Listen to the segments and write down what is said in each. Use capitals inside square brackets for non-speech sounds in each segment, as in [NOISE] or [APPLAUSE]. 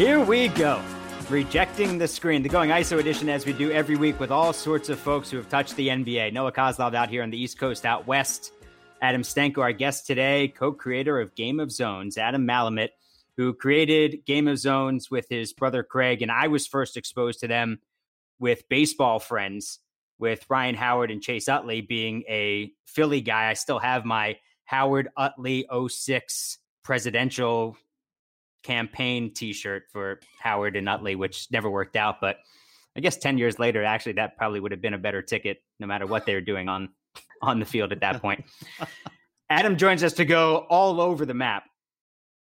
Here we go. Rejecting the screen, the going ISO edition as we do every week with all sorts of folks who have touched the NBA. Noah Coslov out here on the East Coast, out west. Adam Stanco, our guest today, co creator of Game of Zones, Adam Malamut, who created Game of Zones with his brother Craig. And I was first exposed to them with baseball friends, with Ryan Howard and Chase Utley being a Philly guy. I still have my Howard Utley 06 presidential campaign t-shirt for Howard and Utley, which never worked out. But I guess 10 years later, actually, that probably would have been a better ticket no matter what they were doing on, [LAUGHS] on the field at that point. [LAUGHS] Adam joins us to go all over the map.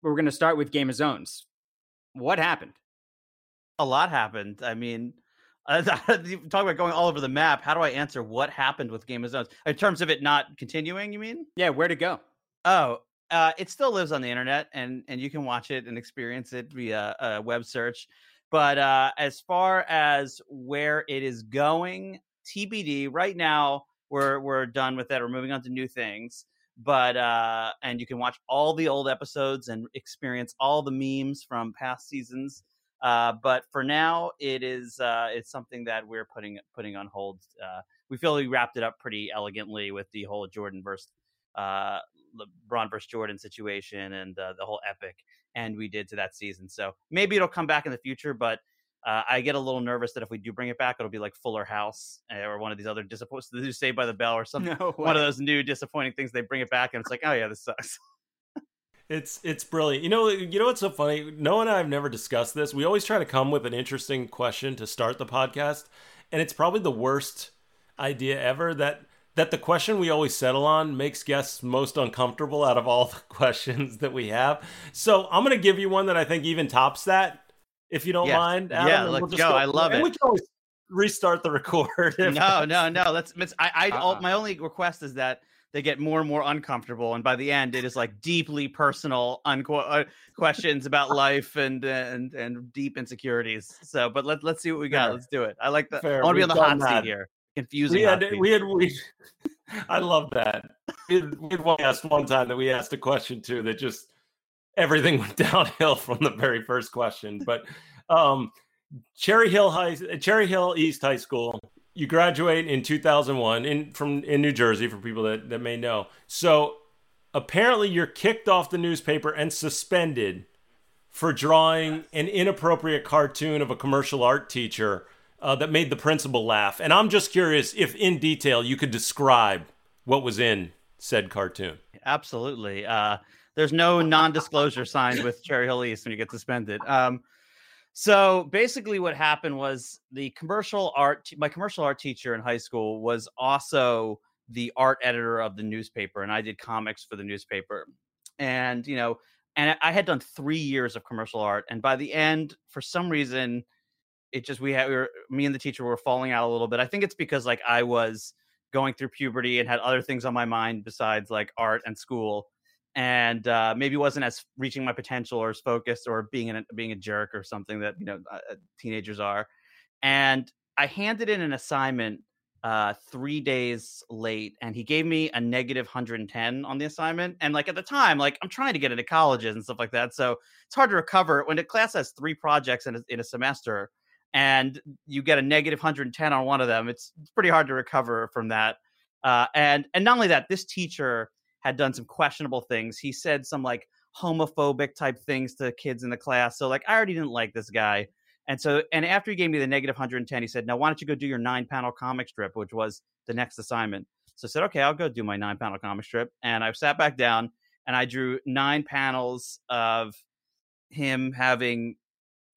We're going to start with Game of Zones. What happened? A lot happened. I mean, [LAUGHS] uh, talk about going all over the map. How do I answer what happened with Game of Zones in terms of it not continuing? You mean? Yeah, where to go? Oh, uh, it still lives on the internet, and and you can watch it and experience it via a web search. But uh, as far as where it is going, TBD. Right now, we're we're done with that. We're moving on to new things. But uh, and you can watch all the old episodes and experience all the memes from past seasons. Uh, but for now, it is uh, it's something that we're putting putting on hold. Uh, we feel we wrapped it up pretty elegantly with the whole Jordan versus uh, LeBron versus Jordan situation and uh, the whole epic and we did to that season. So maybe it'll come back in the future, but uh, I get a little nervous that if we do bring it back, it'll be like Fuller House eh, or one of these other disappointing, the new Saved by the Bell or something. [LAUGHS] No one of those new disappointing things. They bring it back and it's like, oh yeah, this sucks. It's it's brilliant. You know, you know what's so funny? Noah and I have never discussed this. We always try to come with an interesting question to start the podcast, and it's probably the worst idea ever. That that the question we always settle on makes guests most uncomfortable out of all [LAUGHS] the questions that we have. So I'm going to give you one that I think even tops that, if you don't yes. mind. Adam, yeah, let's we'll go. go. I love and it. We can always restart the [LAUGHS] record. No, no, no. Let's. I. I uh-uh. my only request is that they get more and more uncomfortable, and by the end, it is like deeply personal unqu- uh, questions about [LAUGHS] life and and and deep insecurities. So, but let's let's see what we got. Fair. Let's do it. I like that. I want to be on the hot that. seat here confusing. We had, we had, we [LAUGHS] I love that. We had, we had one asked one time that we asked a question too that just everything [LAUGHS] went downhill from the very first question. But um, Cherry Hill High, Cherry Hill East High School. You graduate in 2001 in from in New Jersey for people that, that may know. So apparently you're kicked off the newspaper and suspended for drawing an inappropriate cartoon of a commercial art teacher uh, that made the principal laugh. And I'm just curious if, in detail, you could describe what was in said cartoon. Absolutely. Uh, there's no non-disclosure signed with Cherry Hill East when you get suspended. Um, so basically, what happened was the commercial art. My commercial art teacher in high school was also the art editor of the newspaper, and I did comics for the newspaper. And you know, and I had done three years of commercial art, and by the end, for some reason, it just we had we were me and the teacher were falling out a little bit. I think it's because like I was going through puberty and had other things on my mind besides like art and school and uh, maybe wasn't as reaching my potential or as focused or being a, being a jerk or something that you know uh, uh, teenagers are and i handed in an assignment uh, three days late and he gave me a negative 110 on the assignment and like at the time like i'm trying to get into colleges and stuff like that so it's hard to recover when a class has three projects in a, in a semester and you get a negative 110 on one of them, it's, pretty hard to recover from that. Uh, and and not only that, this teacher had done some questionable things. He said some like homophobic type things to kids in the class. So like I already didn't like this guy. And so and after he gave me the negative 110, he said, "Now why don't you go do your nine panel comic strip, which was the next assignment." So I said, "Okay, I'll go do my nine panel comic strip." And I sat back down and I drew nine panels of him having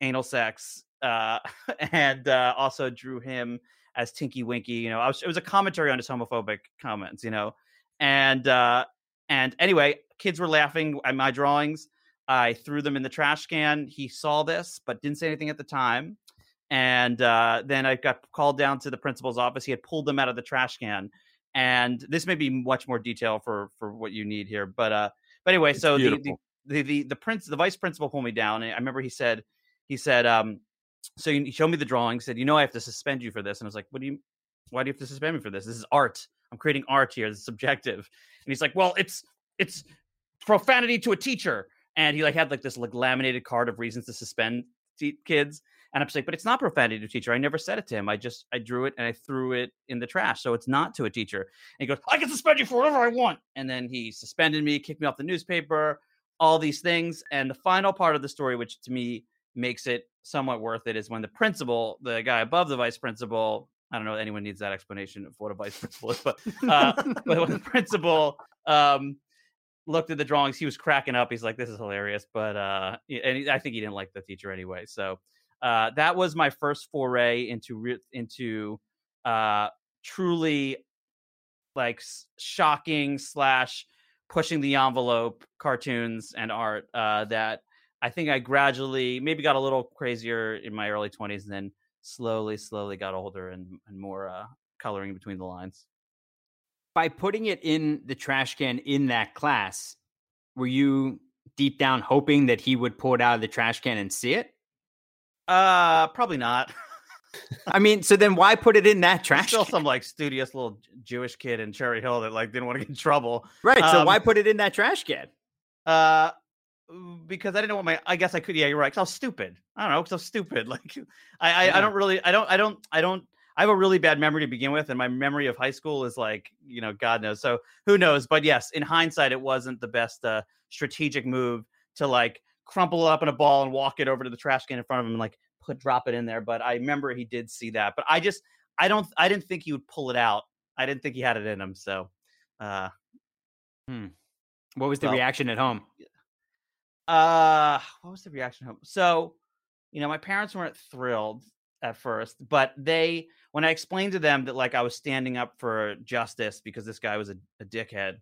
anal sex uh, [LAUGHS] and uh, also drew him as Tinky Winky. You know, was, it was a commentary on his homophobic comments. You know, and uh, and anyway, kids were laughing at my drawings. I threw them in the trash can. He saw this, but didn't say anything at the time. And uh, then I got called down to the principal's office. He had pulled them out of the trash can. And this may be much more detail for for what you need here, but uh, but anyway, it's so the, the the the the prince the vice principal pulled me down. And I remember he said he said um so he showed me the drawing, said, "You know, I have to suspend you for this." And I was like, "What do you? Why do you have to suspend me for this? This is art. I'm creating art here. Is subjective." And he's like, "Well, it's it's profanity to a teacher." And he like had like this like laminated card of reasons to suspend kids. And I'm like, but it's not profanity to a teacher. I never said it to him. I just I drew it and I threw it in the trash. So it's not to a teacher. And he goes, I can suspend you for whatever I want. And then he suspended me, kicked me off the newspaper, all these things. And the final part of the story, which to me makes it somewhat worth it, is when the principal, the guy above the vice principal, I don't know anyone needs that explanation of what a vice [LAUGHS] principal is, but uh, but when the principal um, looked at the drawings, he was cracking up. He's like, "This is hilarious," but uh, and he, I think he didn't like the teacher anyway. So uh, that was my first foray into re- into uh, truly like shocking slash pushing the envelope cartoons and art uh, that I think I gradually maybe got a little crazier in my early 20s and then slowly, slowly got older and, and more uh, coloring between the lines. By putting it in the trash can in that class, were you deep down hoping that he would pull it out of the trash can and see it? Uh, probably not. [LAUGHS] I mean, so then why put it in that trash? Still can? some like studious little Jewish kid in Cherry Hill that like didn't want to get in trouble. Right. So Um, why put it in that trash can? Uh, because I didn't know what my. I guess I could. Yeah, you're right. Cause I was stupid. I don't know. Cause I was stupid. [LAUGHS] Like, I, I, Yeah. I don't really. I don't. I don't. I don't. I have a really bad memory to begin with, and my memory of high school is like, you know, God knows. So who knows? But yes, in hindsight, it wasn't the best uh, strategic move to like crumple it up in a ball and walk it over to the trash can in front of him and like put drop it in there. But I remember he did see that. But I just, I don't, I didn't think he would pull it out. I didn't think he had it in him. So, uh, hmm. What was the well, reaction at home? Uh, what was the reaction? home? So, you know, my parents weren't thrilled at first, but they, when I explained to them that like I was standing up for justice because this guy was a, a dickhead,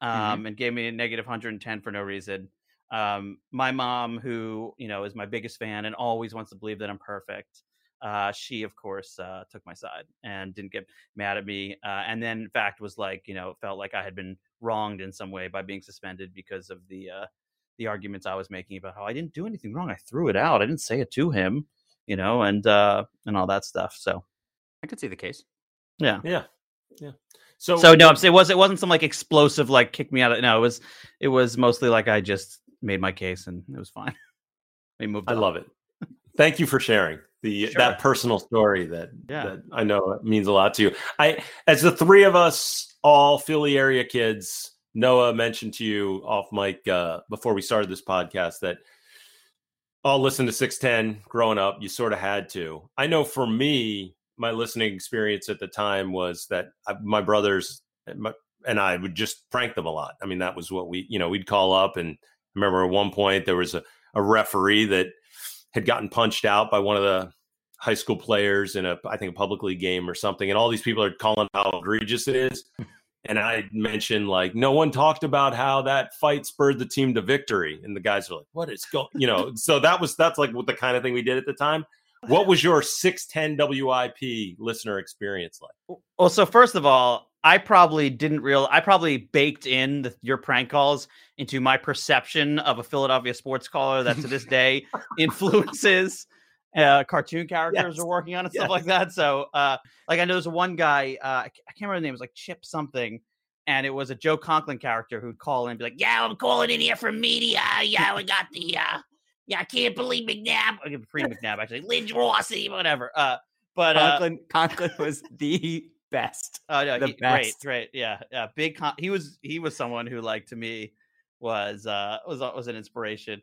um, and gave me a negative 110 for no reason. Um, my mom, who you know is my biggest fan and always wants to believe that I'm perfect, uh, she of course uh, took my side and didn't get mad at me. Uh, and then, in fact, was like you know felt like I had been wronged in some way by being suspended because of the uh, the arguments I was making about how I didn't do anything wrong. I threw it out. I didn't say it to him, you know, and uh, and all that stuff. So I could see the case. yeah. Yeah. Yeah. So, So no, I'm saying it was it wasn't some like explosive like kick me out of no, it was it was mostly like I just made my case and it was fine. [LAUGHS] we moved I on. love it. Thank you for sharing the Sure. that personal story that Yeah. that I know it means a lot to you. I as the three of us, all Philly area kids, Noah mentioned to you off mic uh, before we started this podcast that all listened to 610 growing up. You sort of had to. I know for me, my listening experience at the time was that I, my brothers and and I would just prank them a lot. I mean, that was what we, you know, we'd call up. And I remember at one point there was a, a referee that had gotten punched out by one of the high school players in a, I think, a public league game or something. And all these people are calling how egregious it is. And I mentioned like no one talked about how that fight spurred the team to victory, and the guys were like, "What is going?" You know. so that was that's like what the kind of thing we did at the time. What was your six ten WIP listener experience like? Well, so first of all, I probably didn't real I probably baked in the, your prank calls into my perception of a Philadelphia sports caller that to this day [LAUGHS] influences uh, cartoon characters Yes. are working on and stuff Yes. like that. So, uh, like I know there's one guy uh, I can't remember the name. It was like Chip something, and it was a Joe Conklin character who'd call in and be like, "Yeah, I'm calling in here from media. Yeah, we got the uh, yeah, I can't believe McNabb, I pre McNabb actually, Lynn Rossi, whatever." Uh, but uh, Conklin, Conklin was the best. Oh no, the he, great, best. great, yeah, yeah. Big. Con- he was he was someone who like to me was uh was was an inspiration.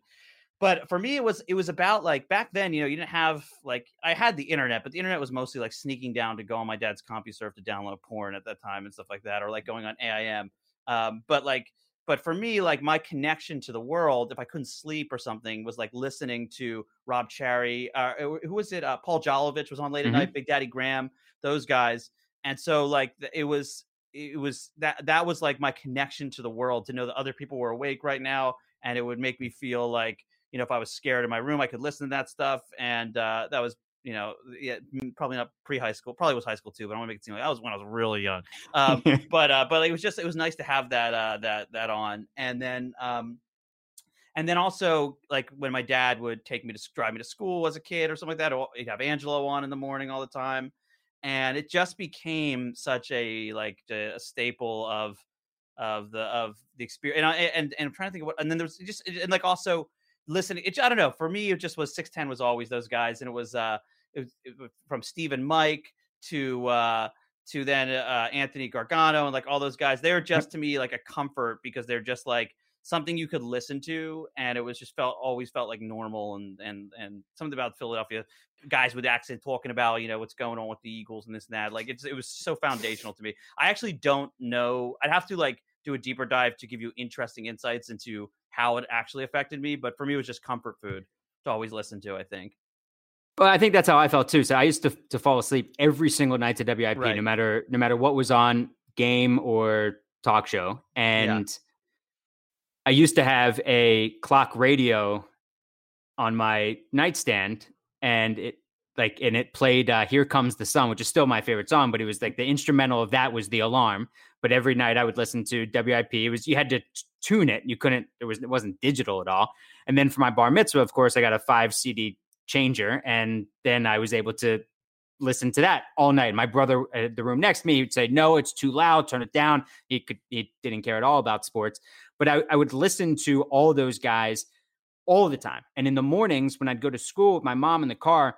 But for me, it was it was about like back then. You know, you didn't have like I had the internet, but the internet was mostly like sneaking down to go on my dad's CompuServe to download porn at that time and stuff like that, or like going on AIM. Um, but like, but for me, like my connection to the world, if I couldn't sleep or something, was like listening to Rob Charry. Uh, who was it? Uh, Paul Jolovich was on late Mhm. at night. Big Daddy Graham, those guys and so like it was it was that that was like my connection to the world to know that other people were awake right now and it would make me feel like you know if i was scared in my room i could listen to that stuff and uh that was you know yeah mm, probably not pre-high school probably was high school too but i want to make it seem like i was when i was really young. Um [LAUGHS] but uh but it was just it was nice to have that uh that that on and then um and then also like when my dad would take me to drive me to school as a kid or something like that or he'd have angelo on in the morning all the time and it just became such a like a, a staple of of the of the experience and I, and and I'm trying to think of what and then there's just and like also listening. It, I don't know. For me, it just was six ten was always those guys, and it was uh, it was, it was from Steve and Mike to uh to then uh Anthony Gargano and like all those guys. They're just to me like a comfort because they're just like something you could listen to and it was just felt always felt like normal and and and something about Philadelphia guys with accent talking about you know what's going on with the Eagles and this and that like it's it was so foundational to me. I actually don't know. I'd have to like do a deeper dive to give you interesting insights into how it actually affected me, but for me it was just comfort food to always listen to, I think. Well, I think that's how I felt too. So I used to to fall asleep every single night to WIP, Right. no matter no matter what was on game or talk show. And I used to have a clock radio on my nightstand, and it like and it played uh, "Here Comes the Sun," which is still my favorite song. But it was like the instrumental of that was the alarm. But every night I would listen to WIP. It was you had to t- tune it. You couldn't. It was it wasn't digital at all. And then for my bar mitzvah, of course, I got a five CD changer, and then I was able to listen to that all night. My brother at the room next to me would say, "No, it's too loud. Turn it down." He could he didn't care at all about sports, but I, I would listen to all those guys all the time. And in the mornings when I'd go to school with my mom in the car,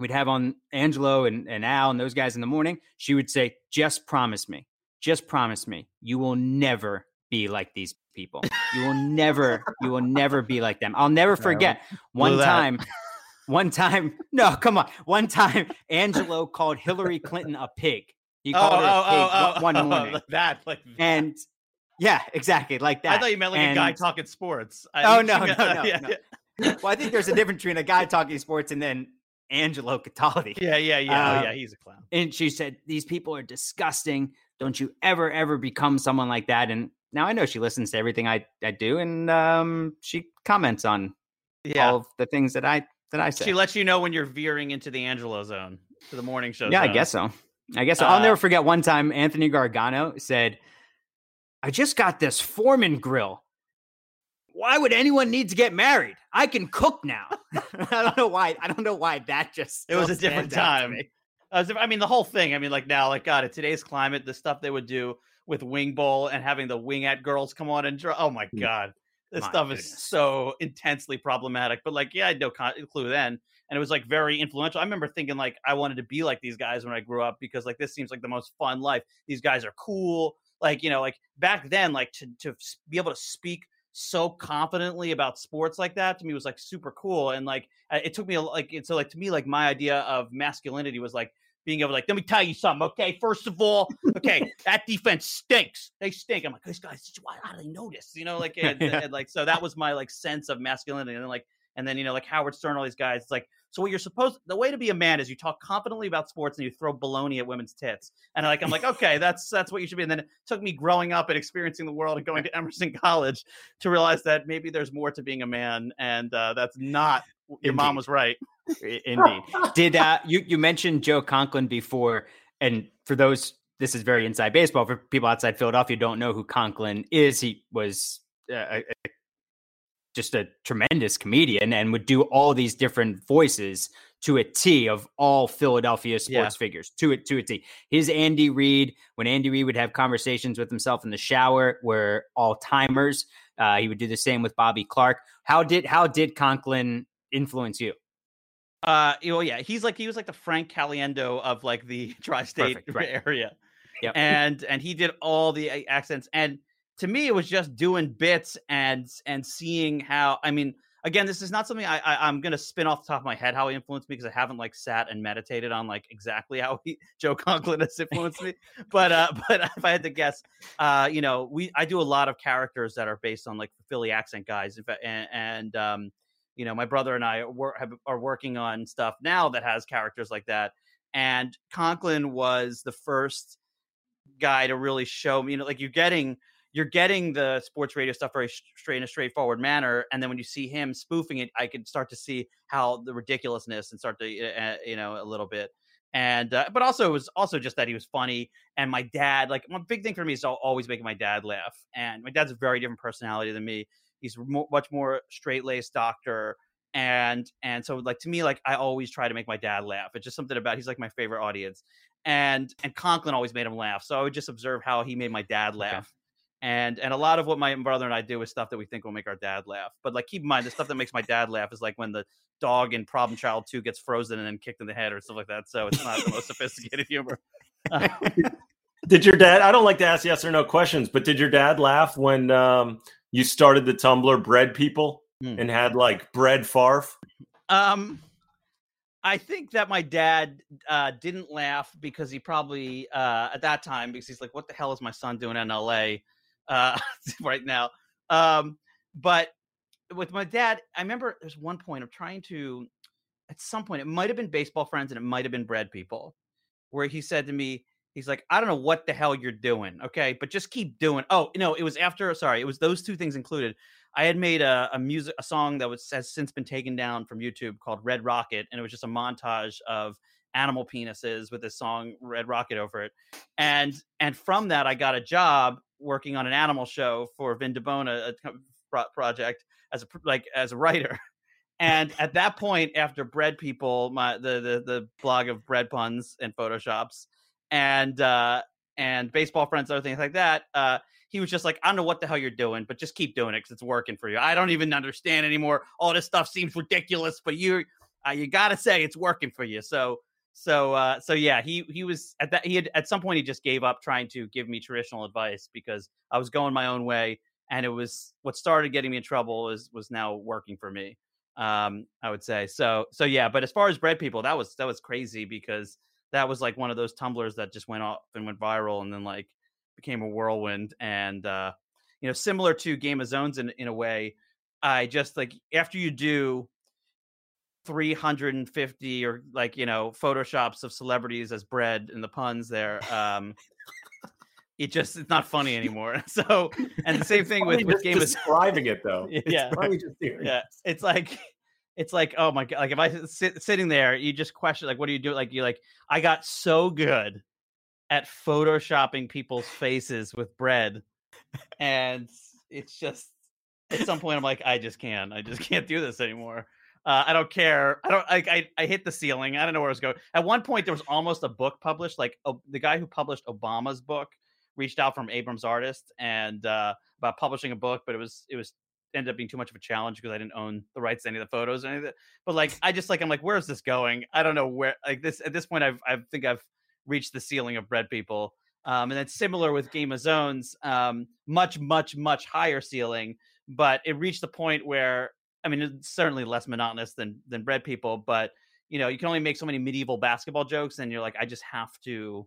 we'd have on Angelo and, and Al and those guys in the morning. She would say, "Just promise me, just promise me, you will never." Be like these people. You will never, you will never be like them. I'll never forget one time one time, [LAUGHS] no, come on. One time, Angelo called Hillary Clinton a pig. He Oh, called her oh, a pig oh, one- oh, one oh, morning. like that, like that. And yeah, exactly, like that. I thought you meant like a guy talking sports. I- Oh, [LAUGHS] no, no, no, yeah, no. yeah. Well, I think there's a difference between a guy talking sports and then Angelo Cataldi. Yeah, yeah, yeah. Um, oh, yeah, he's a clown. And she said, These people are disgusting. Don't you ever, ever become someone like that. And now I know she listens to everything I, I do and um, she comments on Yeah. all of the things that I that I say. She lets you know when you're veering into the Angelo zone, to the morning show. Yeah, I guess so. I guess so. I'll Uh, never forget one time Anthony Gargano said, I just got this Foreman grill. Why would anyone need to get married? I can cook now. [LAUGHS] I don't know why. I don't know why that just It was a different stands out to time. me. I mean, the whole thing. I mean, like now, like God, in today's climate, the stuff they would do with Wing Bowl and having the wing at girls come on and draw. Oh my Mm. God, this My stuff goodness. is so intensely problematic. But like, yeah, I had no con- clue then, and it was like very influential. I remember thinking like I wanted to be like these guys when I grew up because like this seems like the most fun life. These guys are cool. Like you know, like back then, like to to be able to speak so confidently about sports like that to me was like super cool and like uh, it took me a, like so like to me like my idea of masculinity was like being able to like let me tell you something okay first of all okay [LAUGHS] that defense stinks they stink i'm like these guys why how do they know this you know like and, Yeah. [LAUGHS] and, like so that was my like sense of masculinity and then like and then you know like howard stern all these guys it's like so what you're supposed the way to be a man is you talk confidently about sports and you throw baloney at women's tits and like i'm like okay that's that's what you should be and then it took me growing up and experiencing the world and going to emerson [LAUGHS] college to realize that maybe there's more to being a man and uh, that's not your mom was right Indeed. Did uh, you you mentioned Joe Conklin before? And for those, this is very inside baseball. For people outside Philadelphia, don't know who Conklin is. He was uh, a- just a tremendous comedian and would do all these different voices to a T of all Philadelphia sports figures to it to a T. His Andy Reid, when Andy Reid would have conversations with himself in the shower, were all timers. Uh, he would do the same with Bobby Clarke. How did how did Conklin influence you? Uh, you know, yeah, he's like he was like the Frank Caliendo of like the [LAUGHS] tri-state Perfect, right. [LAUGHS] area, Yep. and and he did all the accents. And to me, it was just doing bits and and seeing how. I mean, again, this is not something I, I I'm gonna spin off the top of my head how he influenced me because I haven't like sat and meditated on like exactly how he, [LAUGHS] Joe Conklin has influenced me. But uh, [LAUGHS] but if I had to guess, uh, you know, we I do a lot of characters that are based on like Philly accent guys. And, and um, you know, my brother and I have, are working on stuff now that has characters like that. And Conklin was the first guy to really show me, you know, like you're getting you're getting the sports radio stuff very straight in a straightforward manner, and then when you see him spoofing it, I can start to see how the ridiculousness and start to uh, you know a little bit. And uh, but also it was also just that he was funny, and my dad like one big thing for me is always making my dad laugh, and my dad's a very different personality than me. He's mo- much more straight laced doctor, and and so like to me like I always try to make my dad laugh. It's just something about he's like my favorite audience, and and Conklin always made him laugh. So I would just observe how he made my dad laugh, and and a lot of what my brother and I do is stuff that we think will make our dad laugh. But like, keep in mind, the stuff that makes my dad laugh is like when the dog in Problem Child Two gets frozen and then kicked in the head or stuff like that. So it's not the most sophisticated humor. [LAUGHS] did your dad? I don't like to ask yes or no questions, but did your dad laugh when um, you started the Tumblr Bread People hmm. and had like bread farf? Um. I think that my dad uh, didn't laugh because he probably uh, at that time because he's like, "What the hell is my son doing in L.A. Uh, [LAUGHS] right now?" Um, but with my dad, I remember there's one point of trying to, at some point, it might have been baseball friends and it might have been bread people, where he said to me, he's like, I don't know what the hell you're doing, okay, but just keep doing. Oh no, it was after. Sorry, it was those two things included. I had made a, a music a song that was has since been taken down from YouTube called Red Rocket, and it was just a montage of animal penises with this song Red Rocket over it. And and from that, I got a job working on an animal show for Vin Di Bona a project as a like as a writer. [LAUGHS] And at that point, after Bread People, my the the, the blog of bread puns and photoshops, and uh, and baseball friends, other things like that, uh, he was just like, I don't know what the hell you're doing, but just keep doing it because it's working for you. I don't even understand anymore. All this stuff seems ridiculous, but you uh, you got to say it's working for you. So so uh, so yeah, he he was at that he had at some point he just gave up trying to give me traditional advice because I was going my own way and it was what started getting me in trouble is was now working for me um i would say. So so yeah but as far as bread people that was that was crazy because that was like one of those tumblers that just went off and went viral and then like became a whirlwind and uh you know similar to game of zones in in a way i just like after you do 350 or like you know photoshops of celebrities as bread and the puns there um it just it's not funny [LAUGHS] anymore. [LAUGHS] So and the same thing with, with game describing it though. [LAUGHS] It's yeah, yeah. It's like it's like oh my god, like if I sit sitting there, you just question like what do you do? Like you like I got so good at photoshopping people's faces with bread, and it's just at some point I'm like I just can't, I just can't do this anymore. Uh, I don't care. I don't like. I, I hit the ceiling. I don't know where I was going. At one point, there was almost a book published. Like the guy who published Obama's book reached out from Abrams Artist and uh, about publishing a book, but it was it was ended up being too much of a challenge because I didn't own the rights to any of the photos or anything. But like, I just like I'm like, where's this going? I don't know where. Like this at this point, I've I think I've reached the ceiling of bread people. Um, and then similar with Game of Zones, um, much much much higher ceiling, but it reached the point where I mean, it's certainly less monotonous than than bread people, but you know, you can only make so many medieval basketball jokes, and you're like, I just have to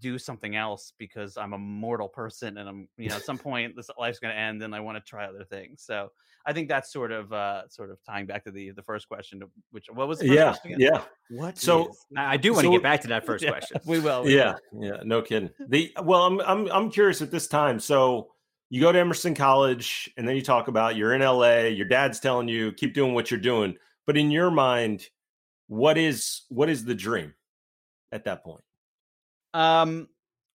do something else because I'm a mortal person and I'm, you know, at some [LAUGHS] point this life's going to end and I want to try other things. So I think that's sort of, uh, sort of tying back to the, the first question, which, what was yeah, Yeah. What? So is, I do want to so, get back to that [LAUGHS] first yeah, question. We will. We yeah. Will. Yeah. No kidding. The, well, I'm, I'm, I'm curious at this time. So you go to Emerson College and then you talk about you're in LA, your dad's telling you keep doing what you're doing. But in your mind, what is, what is the dream at that point? Um,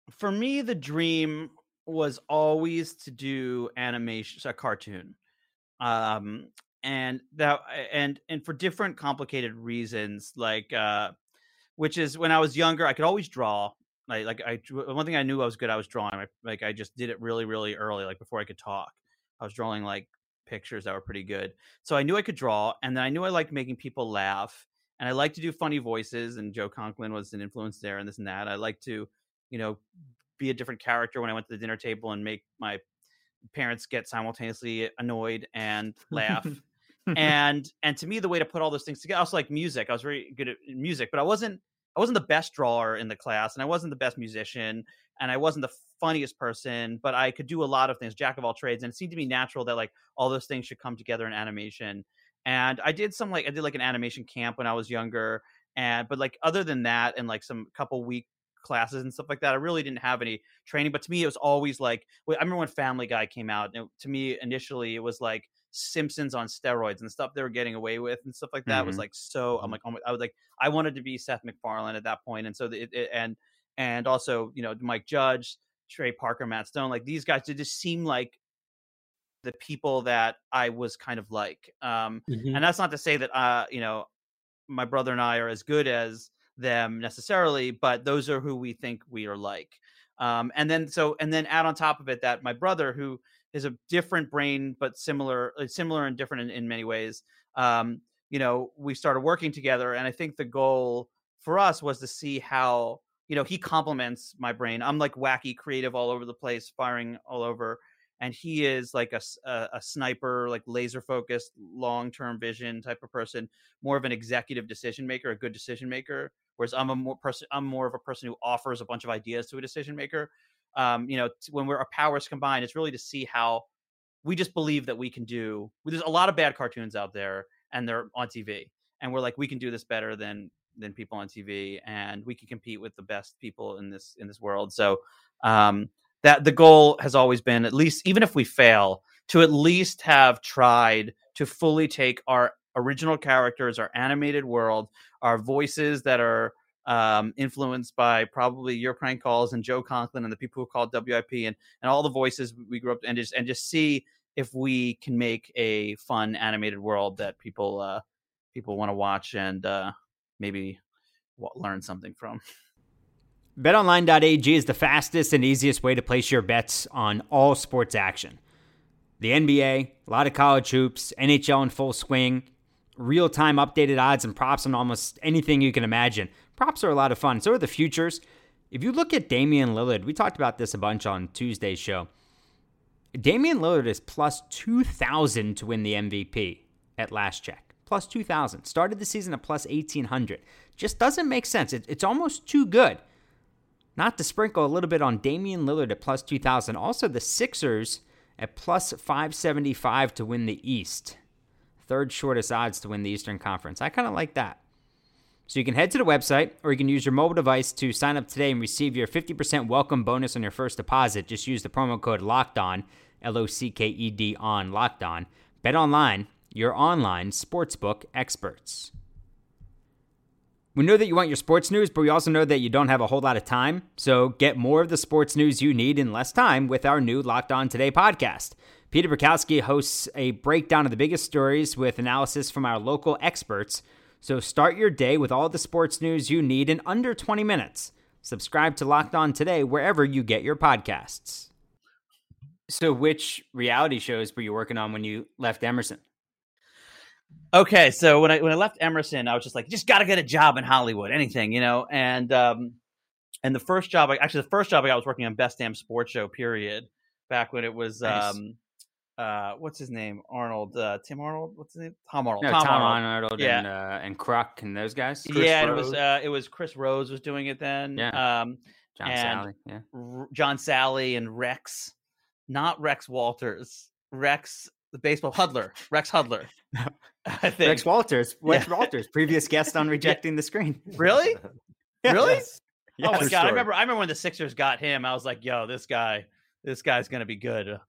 for me, the dream was always to do animation, a cartoon. Um, and that, and and for different complicated reasons, like uh, which is when I was younger, I could always draw. Like, like I, one thing I knew I was good, I was drawing. Like I just did it really, really early, like before I could talk. I was drawing like pictures that were pretty good. So I knew I could draw, and then I knew I liked making people laugh and I like to do funny voices, and Joe Conklin was an influence there, and this and that. I like to, you know, be a different character when I went to the dinner table and make my parents get simultaneously annoyed and laugh. [LAUGHS] and and to me, the way to put all those things together, I also like music. I was very good at music, but I wasn't I wasn't the best drawer in the class, and I wasn't the best musician, and I wasn't the funniest person, but I could do a lot of things, jack of all trades, and it seemed to be natural that like all those things should come together in animation and I did some like I did like an animation camp when I was younger, and but like other than that, and like some couple week classes and stuff like that, I really didn't have any training. But to me, it was always like I remember when Family Guy came out. And to me, initially, it was like Simpsons on steroids and stuff they were getting away with and stuff like that mm-hmm. was like so. I'm mm-hmm. like, oh my, I was like, I wanted to be Seth MacFarlane at that point, and so it, it, and and also you know Mike Judge, Trey Parker, Matt Stone, like these guys, did just seem like the people that I was kind of like. Um, mm-hmm. And that's not to say that, uh, you know, my brother and I are as good as them necessarily, but those are who we think we are like. Um, and then so and then add on top of it that my brother, who is a different brain but similar, uh, similar and different in, in many ways. Um, you know, we started working together, and I think the goal for us was to see how you know he complements my brain. I'm like wacky, creative, all over the place, firing all over, and he is like a, a, a sniper, like laser focused, long term vision type of person, more of an executive decision maker, a good decision maker. Whereas I'm a more person, I'm more of a person who offers a bunch of ideas to a decision maker. Um, you know, when we're our powers combined, it's really to see how we just believe that we can do. There's a lot of bad cartoons out there, and they're on TV, and we're like, we can do this better than than people on TV, and we can compete with the best people in this in this world. So um, that the goal has always been, at least even if we fail, to at least have tried to fully take our original characters, our animated world, our voices that are um, influenced by probably your prank calls and Joe Conklin and the people who called WIP and and all the voices we grew up and just and just see if we can make a fun animated world that people uh, people want to watch and uh, maybe learn something from. BetOnline.ag is the fastest and easiest way to place your bets on all sports action. The NBA, a lot of college hoops, NHL in full swing, real time updated odds and props on almost anything you can imagine. Props are a lot of fun. So are the futures. If you look at Damian Lillard, we talked about this a bunch on Tuesday's show. Damian Lillard is plus 2,000 to win the MVP at last check. Plus 2,000. Started the season at plus 1,800. Just doesn't make sense. It, it's almost too good. Not to sprinkle a little bit on Damian Lillard at plus 2,000. Also, the Sixers at plus 575 to win the East. Third shortest odds to win the Eastern Conference. I kind of like that. So you can head to the website or you can use your mobile device to sign up today and receive your 50% welcome bonus on your first deposit. Just use the promo code Locked On, L O C K E D on Locked On. Bet online, your online sportsbook experts. We know that you want your sports news, but we also know that you don't have a whole lot of time. So get more of the sports news you need in less time with our new Locked On Today podcast. Peter Bukowski hosts a breakdown of the biggest stories with analysis from our local experts so start your day with all the sports news you need in under 20 minutes. Subscribe to Locked On today wherever you get your podcasts. So, which reality shows were you working on when you left Emerson? Okay, so when I when I left Emerson, I was just like, just got to get a job in Hollywood, anything, you know. And um, and the first job, I, actually, the first job I got was working on Best Damn Sports Show. Period. Back when it was nice. um, uh, what's his name? Arnold, uh, Tim Arnold. What's his name? Tom Arnold. No, Tom, Tom Arnold. Arnold, yeah. and uh, and Kruk and those guys. Chris yeah, it was uh, it was Chris Rose was doing it then. Yeah. Um, John Salley. Yeah. R- John Salley and Rex, not Rex Walters. Rex, the baseball Hudler. Rex Hudler. [LAUGHS] I think. Rex Walters. Rex yeah. Walters, previous guest on [LAUGHS] rejecting the screen. Really? [LAUGHS] Really? Yes. Oh my god! Story. I remember. I remember when the Sixers got him. I was like, "Yo, this guy, this guy's gonna be good."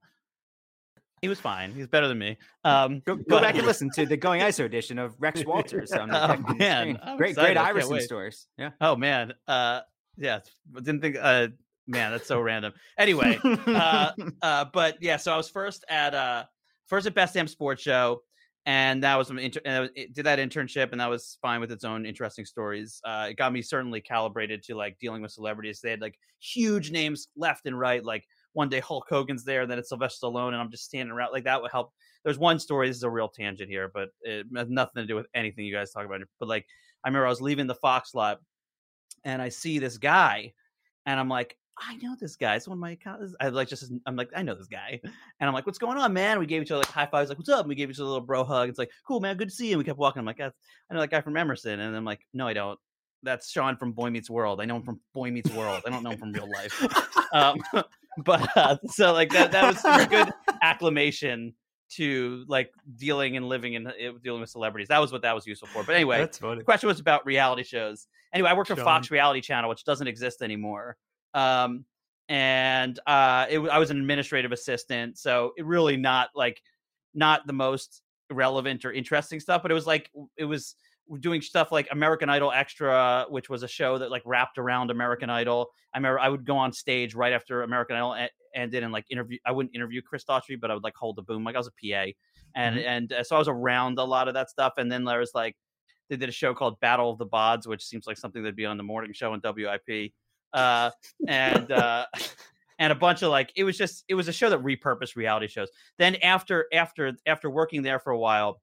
He was fine. He's better than me. Um, go, go but, back and listen to the Going [LAUGHS] ISO edition of Rex Walters. On oh man, great, excited. great Iverson stories. Yeah. Oh man. Uh, yeah. Didn't think. Uh, man, that's so random. Anyway, uh, [LAUGHS] uh, but yeah. So I was first at uh, first at Best Damn Sports Show, and that was an inter- and was, did that internship, and that was fine with its own interesting stories. Uh, it got me certainly calibrated to like dealing with celebrities. They had like huge names left and right, like one day Hulk Hogan's there, and then it's Sylvester Stallone, and I'm just standing around. Like that would help. There's one story. This is a real tangent here, but it has nothing to do with anything you guys talk about. But like, I remember I was leaving the Fox lot, and I see this guy, and I'm like, I know this guy. It's one of my accounts. I like just I'm like I know this guy, and I'm like, what's going on, man? We gave each other like high fives, like what's up? And we gave each other a little bro hug. It's like cool, man, good to see you. And we kept walking. I'm like, I know that guy from Emerson, and I'm like, no, I don't. That's Sean from Boy Meets World. I know him from Boy Meets World. I don't know him from real life. [LAUGHS] Um, [LAUGHS] [LAUGHS] but uh, so like that that was a good acclamation to like dealing and living and uh, dealing with celebrities. That was what that was useful for. But anyway, the question was about reality shows. Anyway, I worked Sean. for Fox Reality Channel, which doesn't exist anymore. Um, and uh, it, I was an administrative assistant, so it really not like not the most relevant or interesting stuff, but it was like it was doing stuff like American Idol Extra, which was a show that like wrapped around American Idol. I remember I would go on stage right after American Idol ended and like interview. I wouldn't interview Chris Daughtry, but I would like hold the boom like I was a PA, and mm-hmm. and uh, so I was around a lot of that stuff. And then there was like they did a show called Battle of the Bods, which seems like something that'd be on the morning show on WIP. uh, and uh, [LAUGHS] and a bunch of like it was just it was a show that repurposed reality shows. Then after after after working there for a while,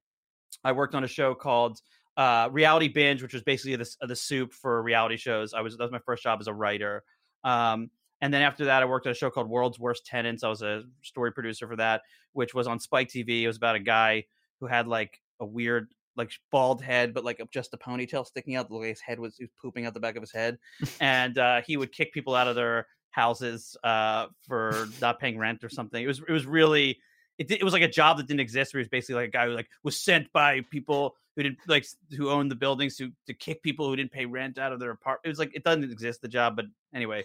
I worked on a show called uh, Reality Binge, which was basically the the soup for reality shows. I was that was my first job as a writer. Um, and then after that, I worked on a show called World's Worst Tenants. I was a story producer for that, which was on Spike TV. It was about a guy who had like a weird, like bald head, but like just a ponytail sticking out. The his head was, was pooping out the back of his head, and uh, he would kick people out of their houses uh, for not paying rent or something. It was it was really it, it was like a job that didn't exist. Where he was basically like a guy who like was sent by people who didn't like who owned the buildings to to kick people who didn't pay rent out of their apartment. It was like it doesn't exist the job, but anyway,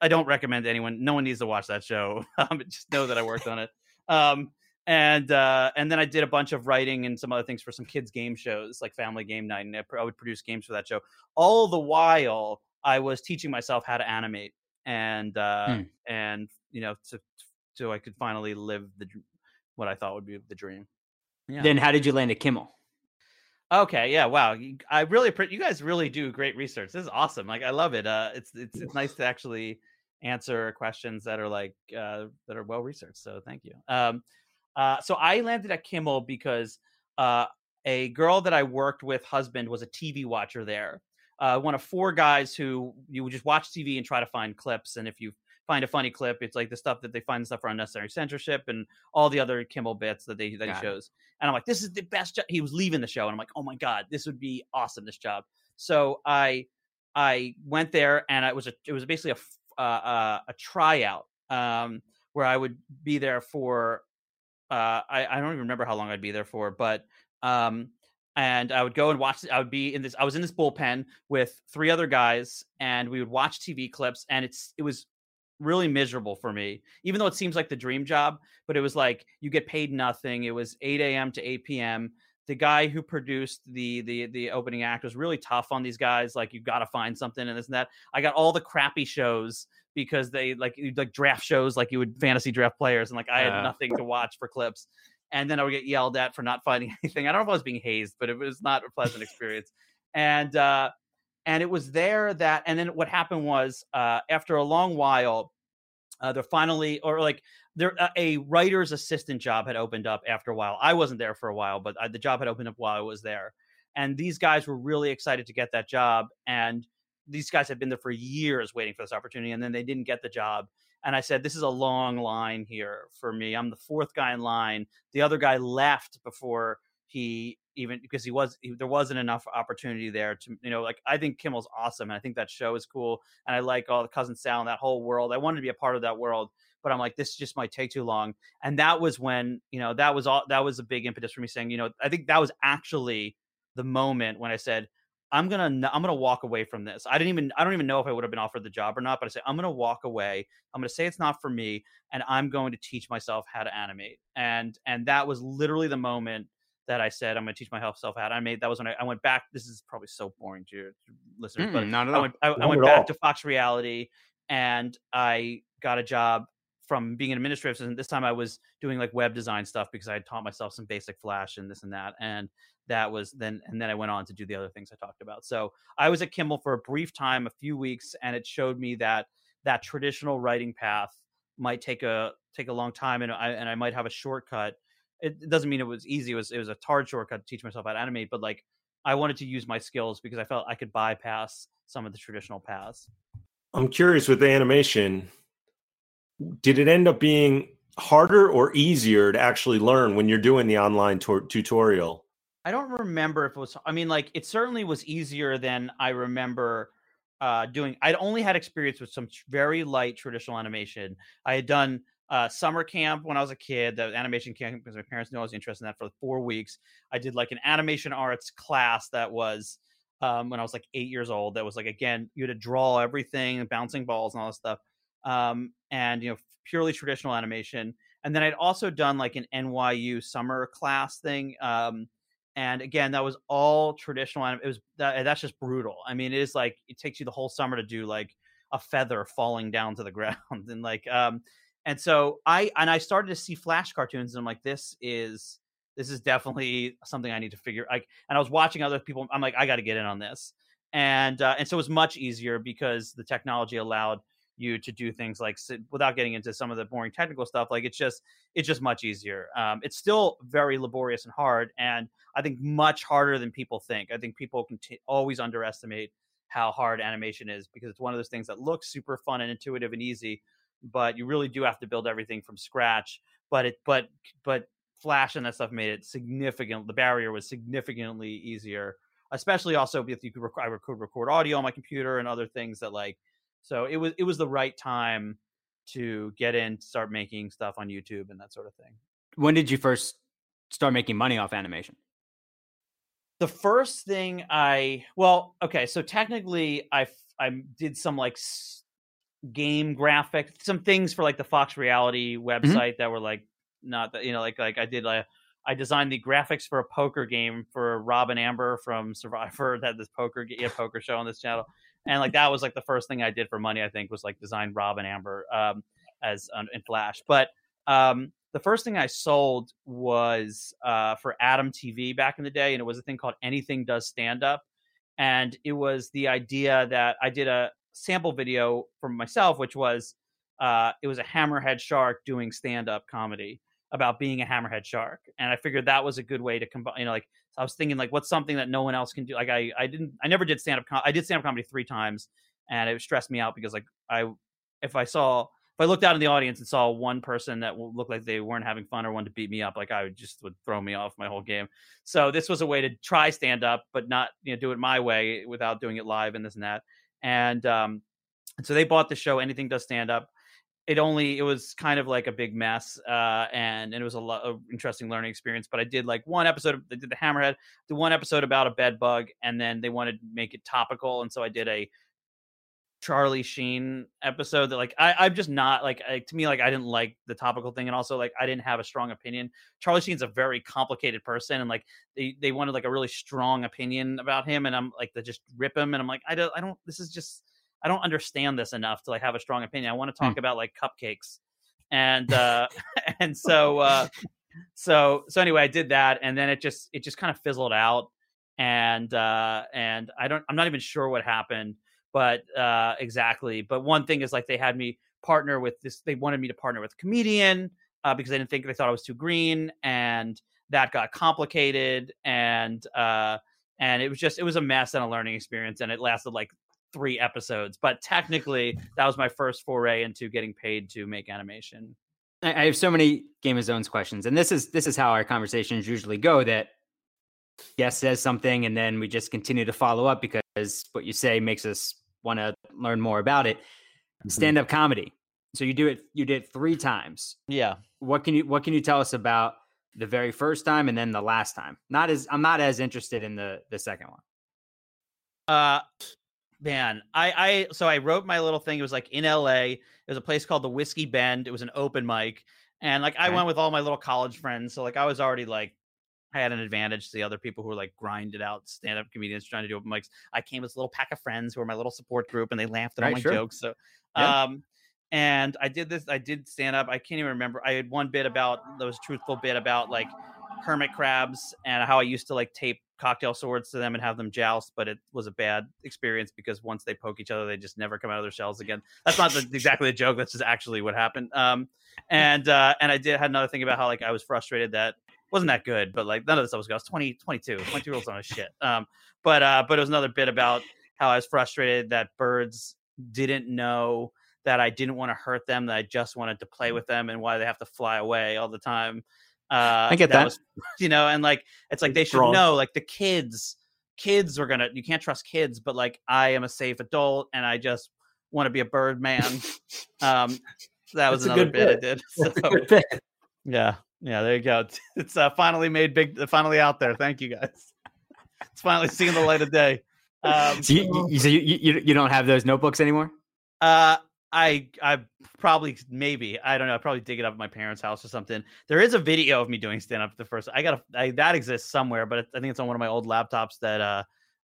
I don't recommend anyone. No one needs to watch that show. [LAUGHS] Um, just know that I worked on it. Um, and uh, and then I did a bunch of writing and some other things for some kids game shows like Family Game Night, and I would produce games for that show. All the while, I was teaching myself how to animate, and uh, hmm. and you know, to, so I could finally live the what I thought would be the dream. Yeah. Then, how did you land at Kimmel? Okay, yeah, wow. I really appreciate you guys really do great research. This is awesome. Like I love it. Uh it's it's it's nice [SIGHS] to actually answer questions that are like uh that are well researched. So thank you. Um uh so I landed at Kimmel because uh a girl that I worked with husband was a TV watcher there. Uh one of four guys who you would just watch TV and try to find clips and if you find a funny clip. It's like the stuff that they find stuff for unnecessary censorship and all the other Kimmel bits that they that Got he shows. It. And I'm like, this is the best job. He was leaving the show, and I'm like, oh my god, this would be awesome. This job. So I I went there, and it was a it was basically a uh, uh, a tryout um, where I would be there for. Uh, I, I don't even remember how long I'd be there for, but um, and I would go and watch. I would be in this. I was in this bullpen with three other guys, and we would watch TV clips. And it's it was really miserable for me, even though it seems like the dream job. But it was like you get paid nothing. It was 8 a.m. to 8 p.m. The guy who produced the the the opening act was really tough on these guys. Like you got to find something and this and that. I got all the crappy shows because they like like draft shows like you would fantasy draft players and like I had nothing to watch for clips. And then I would get yelled at for not finding [LAUGHS] anything. I don't know if I was being hazed, but it was not a pleasant experience. And uh, and it was there that and then what happened was uh, after a long while uh, they're finally or like there uh, a writer's assistant job had opened up after a while. I wasn't there for a while but I, the job had opened up while i was there and these guys were really excited to get that job and these guys had been there for years waiting for this opportunity and then they didn't get the job and i said this is a long line here for me. I'm the fourth guy in line. The other guy left before he even because he was he, there wasn't enough opportunity there to you know like I think Kimmel's awesome and I think that show is cool and I like all the cousin Sal and that whole world. I wanted to be a part of that world, but I'm like this just might take too long. And that was when you know that was all that was a big impetus for me saying you know I think that was actually the moment when I said I'm gonna I'm gonna walk away from this. I didn't even I don't even know if I would have been offered the job or not, but I said I'm gonna walk away. I'm gonna say it's not for me, and I'm going to teach myself how to animate. And and that was literally the moment that I said I'm going to teach myself how to I made That was when I, I, went back. This is probably so boring to your listeners, mm, but not at all. I went, I, I went back all. to Fox Reality and I got a job from being an administrative assistant. This time I was doing like web design stuff because I had taught myself some basic Flash and this and that. And that was then, and then I went on to do the other things I talked about. So I was at Kimmel for a brief time, a few weeks, and it showed me that that traditional writing path might take a take a long time, and I and I might have a shortcut it doesn't mean it was easy. It was it was a hard shortcut to teach myself how to animate, but like I wanted to use my skills because I felt I could bypass some of the traditional paths. I'm curious with the animation, did it end up being harder or easier to actually learn when you're doing the online t- tutorial? I don't remember if it was. I mean, like it certainly was easier than I remember uh, doing. I'd only had experience with some very light traditional animation. I had done uh, summer camp when I was a kid, the animation camp, because my parents knew I was interested in that for four weeks. I did like an animation arts class that was um, when I was like eight years old. That was like, again, you had to draw everything, bouncing balls and all this stuff. Um, and, you know, purely traditional animation. And then I'd also done like an NYU summer class thing. Um, and again, that was all traditional. It was that, that's just brutal. I mean, it is like it takes you the whole summer to do like a feather falling down to the [LAUGHS] ground and like um and so I and I started to see flash cartoons and I'm like, this is this is definitely something I need to figure. Like, and I was watching other people. I'm like, I got to get in on this. and uh, and so it was much easier because the technology allowed you to do things like without getting into some of the boring technical stuff like it's just it's just much easier um, it's still very laborious and hard and i think much harder than people think i think people can t- always underestimate how hard animation is because it's one of those things that looks super fun and intuitive and easy but you really do have to build everything from scratch but it but but flash and that stuff made it significant the barrier was significantly easier especially also if you could record, I could record audio on my computer and other things that like so it was it was the right time to get in start making stuff on youtube and that sort of thing. When did you first start making money off animation? The first thing i well okay so technically i i did some like game graphic some things for like the fox reality mm-hmm. website mm-hmm. that were like not that you know like like i did like I designed the graphics for a poker game for Rob and Amber from Survivor [LAUGHS] that this poker yeah, poker show on this channel, and like that was like the first thing I did for money. I think was like design Rob and Amber um, as um, in Flash. But um, the first thing I sold was uh, for Atom TV back in the day, and it was a thing called Anything Does Stand Up, and it was the idea that I did a sample video from myself, which was uh, it was a hammerhead shark doing stand up comedy about being a hammerhead shark and i figured that was a good way to combine you know like i was thinking like what's something that no one else can do? Like i i didn't i never did stand up com- i did stand up comedy three times and it stressed me out because like i if i saw if i looked out in the audience and saw one person that looked like they weren't having fun or wanted to beat me up like i would just would throw me off my whole game. So this was a way to try stand up but not you know do it my way without doing it live and this and that and um so they bought the show anything does stand up. It only it was kind of like a big mess uh, and, and it was a lot of interesting learning experience but i did like one episode they did the hammerhead the one episode about a bed bug and then they wanted to make it topical and so i did a charlie sheen episode that like I, i'm just not like I, to me like i didn't like the topical thing and also like i didn't have a strong opinion charlie sheen's a very complicated person and like they, they wanted like a really strong opinion about him and i'm like to just rip him and i'm like i don't i don't this is just I don't understand this enough to like have a strong opinion. I want to talk mm. about like cupcakes, and [LAUGHS] uh, [LAUGHS] and so uh, so so anyway, I did that, and then it just it just kind of fizzled out, and uh, and I don't I'm not even sure what happened, but uh, exactly. But one thing is like they had me partner with this. They wanted me to partner with a comedian uh, because they didn't think they thought I was too green, and that got complicated, and uh, and it was just it was a mess and a learning experience, and it lasted like three episodes, but technically that was my first foray into getting paid to make animation. I have so many Game of Zones questions, and this is this is how our conversations usually go. That guest says something, and then we just continue to follow up because what you say makes us want to learn more about it. Mm-hmm. Stand up comedy. So you do it. You did it three times. Yeah. What can you What can you tell us about the very first time and then the last time? Not as I'm not as interested in the the second one. Uh, man i i so i wrote my little thing it was like in la It was a place called the whiskey bend it was an open mic and like i went with all my little college friends so like i was already like i had an advantage to the other people who were like grinded out stand-up comedians trying to do open mics i came with a little pack of friends who were my little support group and they laughed at right, my sure. jokes so yeah. um and i did this i did stand up i can't even remember i had one bit about those truthful bit about like hermit crabs and how i used to like tape cocktail swords to them and have them joust, but it was a bad experience because once they poke each other, they just never come out of their shells again. That's not the, exactly a joke. That's just actually what happened. Um, [LAUGHS] and uh, and I did had another thing about how like I was frustrated that wasn't that good, but like none of this stuff was good. I was 20, 22, 22 year olds on a shit. Um, but uh, but it was another bit about how I was frustrated that birds didn't know that I didn't want to hurt them, that I just wanted to play with them, and why they have to fly away all the time. Uh, I get that. that. Was, [LAUGHS] you know, and like it's like they should Strong. know, like the kids, kids are gonna. You can't trust kids, but like I am a safe adult, and I just want to be a bird man. [LAUGHS] um, that was That's another bit, bit, I did. [LAUGHS] So, yeah, yeah. There you go. [LAUGHS] It's uh, finally made big. Finally out there. Thank you guys. [LAUGHS] It's finally seeing the light of day. Um, so you, you, so you, you, you don't have those notebooks anymore? Uh, I I probably maybe I don't know. I probably dig it up at my parents' house or something. There is a video of me doing stand up. The first I got that exists somewhere, but I think it's on one of my old laptops that uh,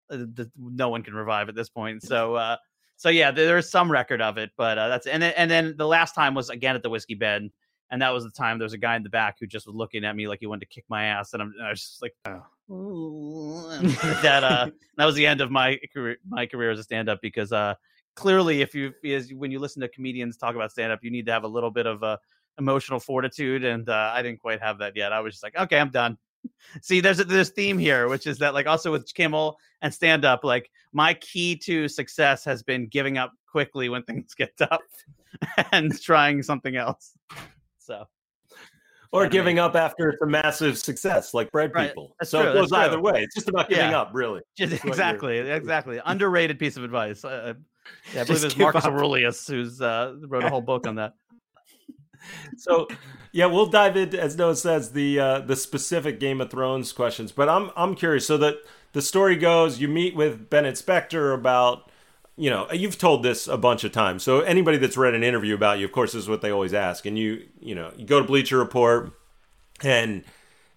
uh the, no one can revive at this point. So uh, so yeah, there's some record of it, but uh, that's and then and then the last time was again at the whiskey bed, and that was the time there was a guy in the back who just was looking at me like he wanted to kick my ass, and, I'm, and I was just like, oh. that uh [LAUGHS] that was the end of my career my career as a stand-up because uh clearly if you as when you listen to comedians talk about stand-up you need to have a little bit of uh emotional fortitude and uh, i didn't quite have that yet. I was just like okay i'm done. See there's a this theme here which is that like also with kimmel and stand-up like my key to success has been giving up quickly when [LAUGHS] things get tough and trying something else so or giving up after it's a massive success, like bread Right. people. That's so true, it goes either way. It's just about giving Yeah. up, really. Just, That's what you're- exactly, exactly. [LAUGHS] Underrated piece of advice. Uh, yeah, I believe it's Marcus up. Aurelius who's uh, wrote a whole book on that. So, yeah, we'll dive into, as Noah says, the uh, the specific Game of Thrones questions. But I'm I'm curious. So that the story goes, you meet with Bennett Spector about, you know, you've told this a bunch of times. So anybody that's read an interview about you, of course, this is what they always ask. And you, you know, you go to Bleacher Report, and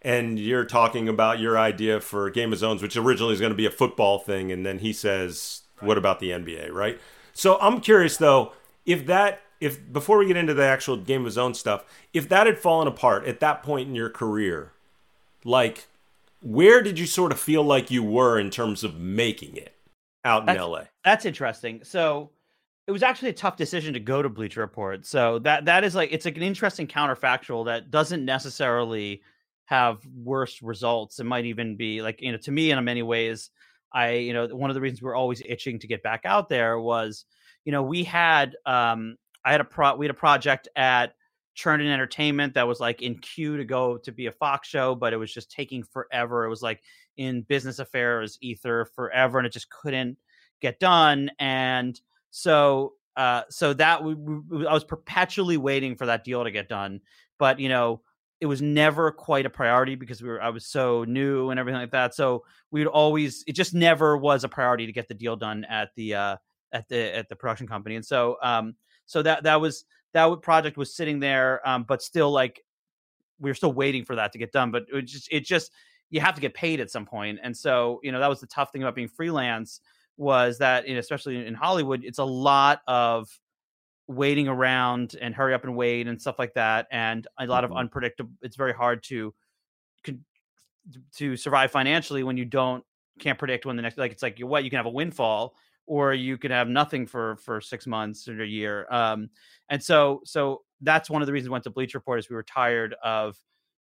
and you're talking about your idea for Game of Zones, which originally is going to be a football thing, and then he says, "What about the NBA?" Right. So I'm curious though, if that, if before we get into the actual Game of Zones stuff, if that had fallen apart at that point in your career, like, where did you sort of feel like you were in terms of making it out in That's- LA? That's interesting. So it was actually a tough decision to go to Bleacher Report. So that that is like it's like an interesting counterfactual that doesn't necessarily have worse results. It might even be like you know to me in many ways. I you know one of the reasons we we're always itching to get back out there was you know we had um I had a pro we had a project at Chernin Entertainment that was like in queue to go to be a Fox show, but it was just taking forever. It was like in business affairs ether forever, and it just couldn't get done. And so, uh, so that we, we, I was perpetually waiting for that deal to get done, but you know, it was never quite a priority because we were I was so new and everything like that. So we'd always it just never was a priority to get the deal done at the uh, at the at the production company. And so um, so that that was that project was sitting there, um, but still like we were still waiting for that to get done. But it just it just you have to get paid at some point, and so you know that was the tough thing about being freelance was that you know, especially in Hollywood, it's a lot of waiting around and hurry up and wait and stuff like that, and a lot of Mhm. unpredictable. It's very hard to to survive financially when you don't can't predict when the next like it's like you what you can have a windfall or you can have nothing for for six months or a year um and so so that's one of the reasons we went to bleach report is we were tired of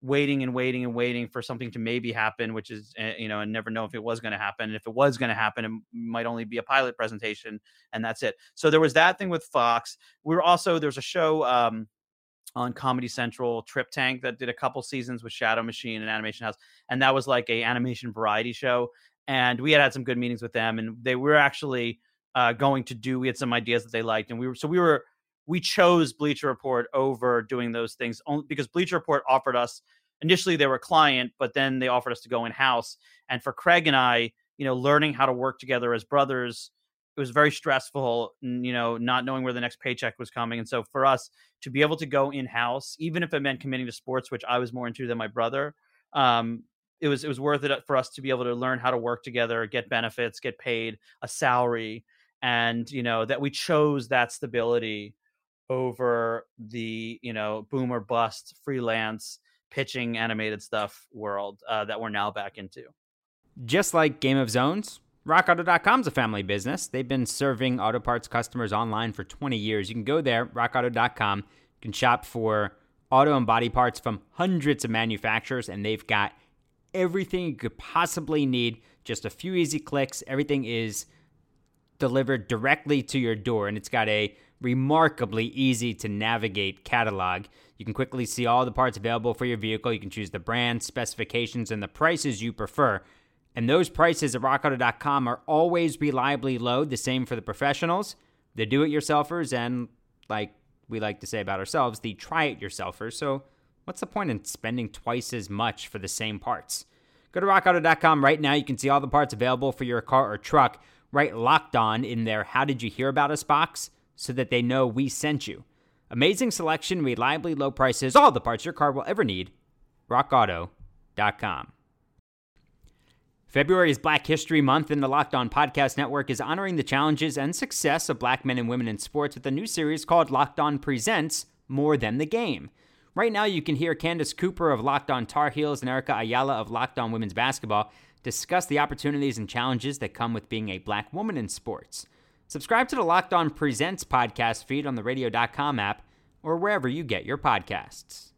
waiting and waiting and waiting for something to maybe happen which is uh, you know and never know if it was going to happen and if it was going to happen it might only be a pilot presentation and that's it so there was that thing with fox we were also there's a show um on Comedy Central, TripTank, that did a couple seasons with Shadow Machine and Animation House, and that was like a animation variety show. And we had had some good meetings with them, and they were actually uh, going to do. We had some ideas that they liked, and we were so we were we chose Bleacher Report over doing those things only because Bleacher Report offered us initially they were a client, but then they offered us to go in house. And for Craig and I, you know, learning how to work together as brothers, it was very stressful. You know, not knowing where the next paycheck was coming, and so for us to be able to go in house, even if it meant committing to sports, which I was more into than my brother, um, it was it was worth it for us to be able to learn how to work together, get benefits, get paid a salary, and you know that we chose that stability over the you know boom or bust freelance pitching animated stuff world uh, that we're now back into. Just like Game of Zones, RockAuto.com is a family business. They've been serving auto parts customers online for 20 years. You can go there, RockAuto.com. You can shop for auto and body parts from hundreds of manufacturers, and they've got everything you could possibly need. Just a few easy clicks. Everything is delivered directly to your door, and it's got a remarkably easy to navigate catalog. You can quickly see all the parts available for your vehicle. You can choose the brand, specifications, and the prices you prefer. And those prices at rockauto.com are always reliably low, the same for the professionals, the do it yourselfers, and like we like to say about ourselves, the try it yourselfers. So, what's the point in spending twice as much for the same parts? Go to rockauto.com right now. You can see all the parts available for your car or truck. Write locked on in their How Did You Hear About Us box so that they know we sent you. Amazing selection, reliably low prices, all the parts your car will ever need. RockAuto.com. February is Black History Month, and the Locked On Podcast Network is honoring the challenges and success of black men and women in sports with a new series called Locked On Presents More Than the Game. Right now, you can hear Candace Cooper of Locked On Tar Heels and Erica Ayala of Locked On Women's Basketball discuss the opportunities and challenges that come with being a black woman in sports. Subscribe to the Locked On Presents podcast feed on the radio.com app or wherever you get your podcasts.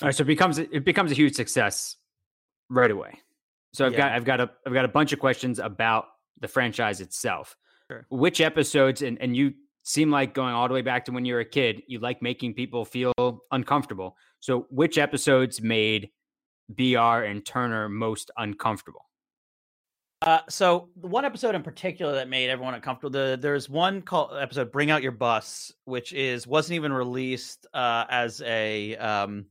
All right, so it becomes it becomes a huge success right away. So I've yeah. got I've got a I've got a bunch of questions about the franchise itself. Sure. Which episodes and and you seem like going all the way back to when you were a kid, you like making people feel uncomfortable. So which episodes made BR and Turner most uncomfortable? Uh, so the one episode in particular that made everyone uncomfortable. The, there's one called episode "Bring Out Your Bus," which is wasn't even released uh, as a um,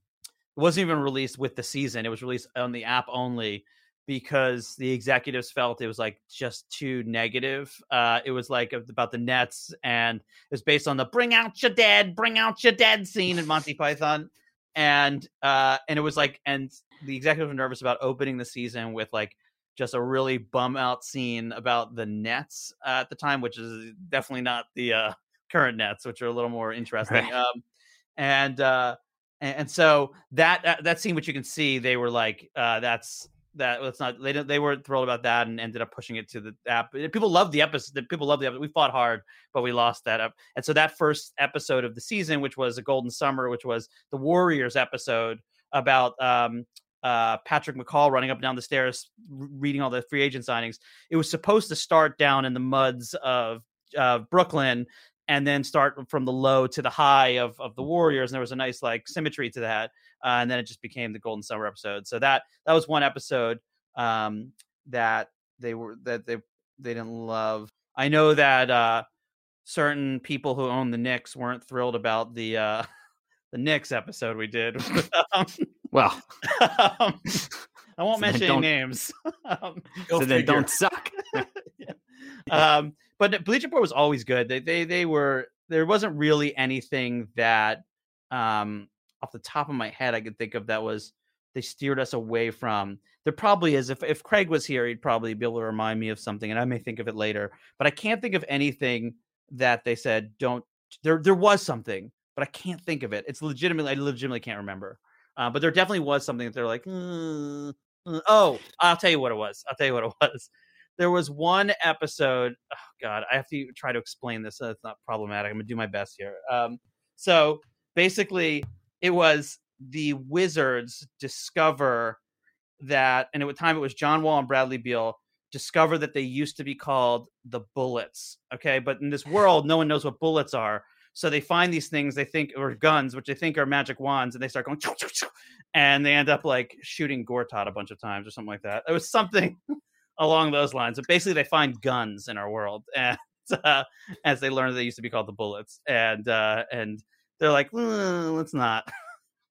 it wasn't even released with the season. It was released on the app only because the executives felt it was like just too negative. Uh, it was like about the Nets, and it was based on the "Bring Out Your Dead, Bring Out Your Dead" scene in Monty [LAUGHS] Python, and uh, and it was like, and the executives were nervous about opening the season with like just a really bum out scene about the Nets uh, at the time, which is definitely not the uh, current Nets, which are a little more interesting. Right. Um, and, uh, and and so that, that that scene, which you can see, they were like, uh, "That's that. That's not." They they weren't thrilled about that and ended up pushing it to the app. People love the episode. People love the episode. We fought hard, but we lost that up. And so that first episode of the season, which was a Golden Summer, which was the Warriors episode about um, uh, Patrick McCaw running up and down the stairs, reading all the free agent signings. It was supposed to start down in the muds of uh, Brooklyn and then start from the low to the high of, of the Warriors. And there was a nice like symmetry to that. Uh, and then it just became the Golden Summer episode. So that that was one episode um, that they were that they they didn't love. I know that uh, certain people who own the Knicks weren't thrilled about the uh, [LAUGHS] the Knicks episode we did. [LAUGHS] well, [LAUGHS] um, I won't so mention any names. [LAUGHS] um, so then don't suck. [LAUGHS] yeah. um, but Bleacher Report was always good. They, they they were there wasn't really anything that um off the top of my head I could think of that was they steered us away from. There probably is. If if Craig was here, he'd probably be able to remind me of something, and I may think of it later. But I can't think of anything that they said don't. There there was something, but I can't think of it. It's legitimately I legitimately can't remember. Uh, but there definitely was something that they're like, mm, mm, oh, I'll tell you what it was. I'll tell you what it [LAUGHS] was. There was one episode. Oh God, I have to try to explain this. So it's not problematic. I'm gonna do my best here. Um, so basically, it was the Wizards discover that, and at the time it was John Wall and Bradley Beal discover that they used to be called the Bullets. Okay, but in this world, no one knows what bullets are. So they find these things they think are guns, which they think are magic wands, and they start going, [LAUGHS] and they end up like shooting Gortat a bunch of times or something like that. It was something [LAUGHS] along those lines. But basically, they find guns in our world, [LAUGHS] and uh, as they learn, they used to be called the bullets, and uh, and they're like, well, let's not.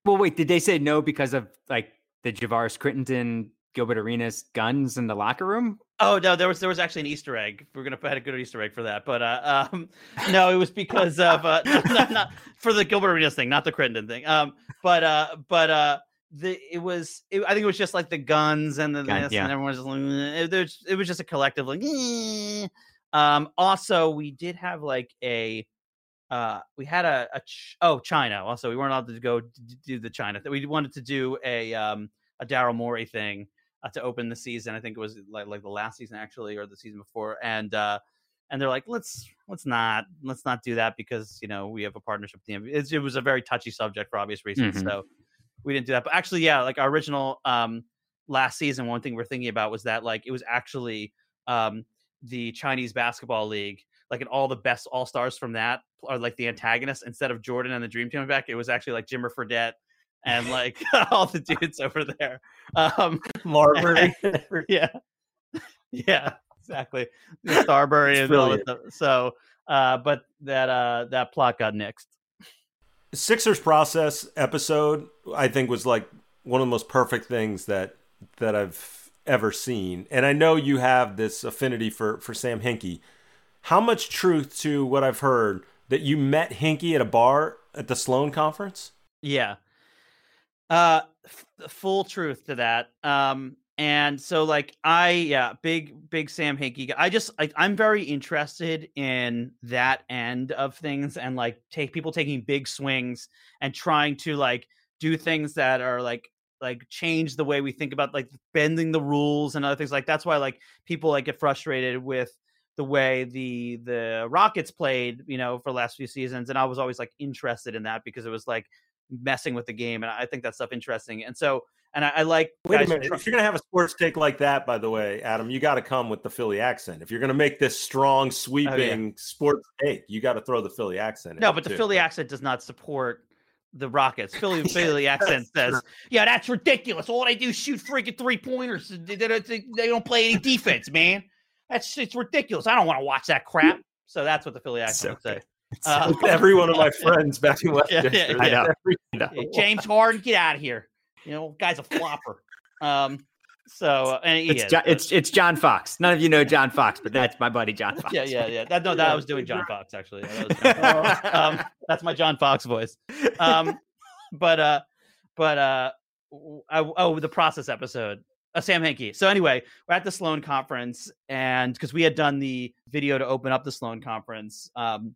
Well, wait, did they say no because of like the Javaris Crittenton Gilbert Arenas guns in the locker room? Oh no, there was there was actually an Easter egg. We're gonna had a good Easter egg for that, but uh, um, [LAUGHS] no, it was because of uh, not, not, for the Gilbert Arenas thing, not the Crittenton thing. Um, but uh, but uh, the it was it, I think it was just like the guns and the Gun, this, yeah. and everyone was just like, it, it, was, it was just a collective like. Eh. Um, also, we did have like a uh we had a, a ch- oh China also we weren't allowed to go do the China we wanted to do a um a Daryl Morey thing uh, to open the season. I think it was like like the last season actually, or the season before, and uh, and they're like, let's let's not let's not do that because you know we have a partnership with the NBA. It, was a very touchy subject for obvious reasons, mm-hmm. so we didn't do that. But actually, yeah, like our original um, last season, one thing we're thinking about was that like it was actually um, the Chinese basketball league. Like and all the best all stars from that are like the antagonists instead of Jordan and the Dream Team back. It was actually like Jimmer Fredette and [LAUGHS] like [LAUGHS] all the dudes over there. Um, [LAUGHS] Marbury, yeah, yeah, exactly. Starbury and all that So, uh, but that uh, that plot got nixed. Sixers process episode, I think, was like one of the most perfect things that that I've ever seen. And I know you have this affinity for for Sam Hinkie. How much truth to what I've heard that you met Hinkie at a bar at the Sloan conference? Yeah. Uh, f- full truth to that. Um, and so like I yeah, big big Sam Hinkie. I just like I'm very interested in that end of things and like take people taking big swings and trying to like do things that are like like change the way we think about like bending the rules and other things like that's why like people like get frustrated with the way the the Rockets played, you know, for the last few seasons and I was always like interested in that because it was like messing with the game and I think that stuff interesting. And so and I, I like Wait a minute. If you're gonna have a sports take like that, by the way, Adam, you got to come with the Philly accent. If you're gonna make this strong, sweeping oh, yeah. sports take, you got to throw the Philly accent. No, but the Philly accent does not support the Rockets. [LAUGHS] Philly Philly accent says, "Yeah, that's ridiculous. All they do is shoot freaking three pointers. They, they, they, don't play any defense, man. That's it's ridiculous. I don't want to watch that crap." So that's what the Philly accent so, would say. Uh, [LAUGHS] every one of my friends back in West [LAUGHS] yeah, yeah, yeah. I know. James Harden, get out of here. You know, guy's a flopper. Um, so and it's, John, it's it's John Fox. None of you know John Fox, but that's my buddy John [LAUGHS] Fox. Yeah, yeah, yeah. That, no, that I was doing John Fox actually. That Fox. um, that's my John Fox voice. Um, but uh, but uh, I, oh, the process episode. Uh, Sam Hinkie. So anyway, we're at the Sloan conference, and because we had done the video to open up the Sloan conference, um,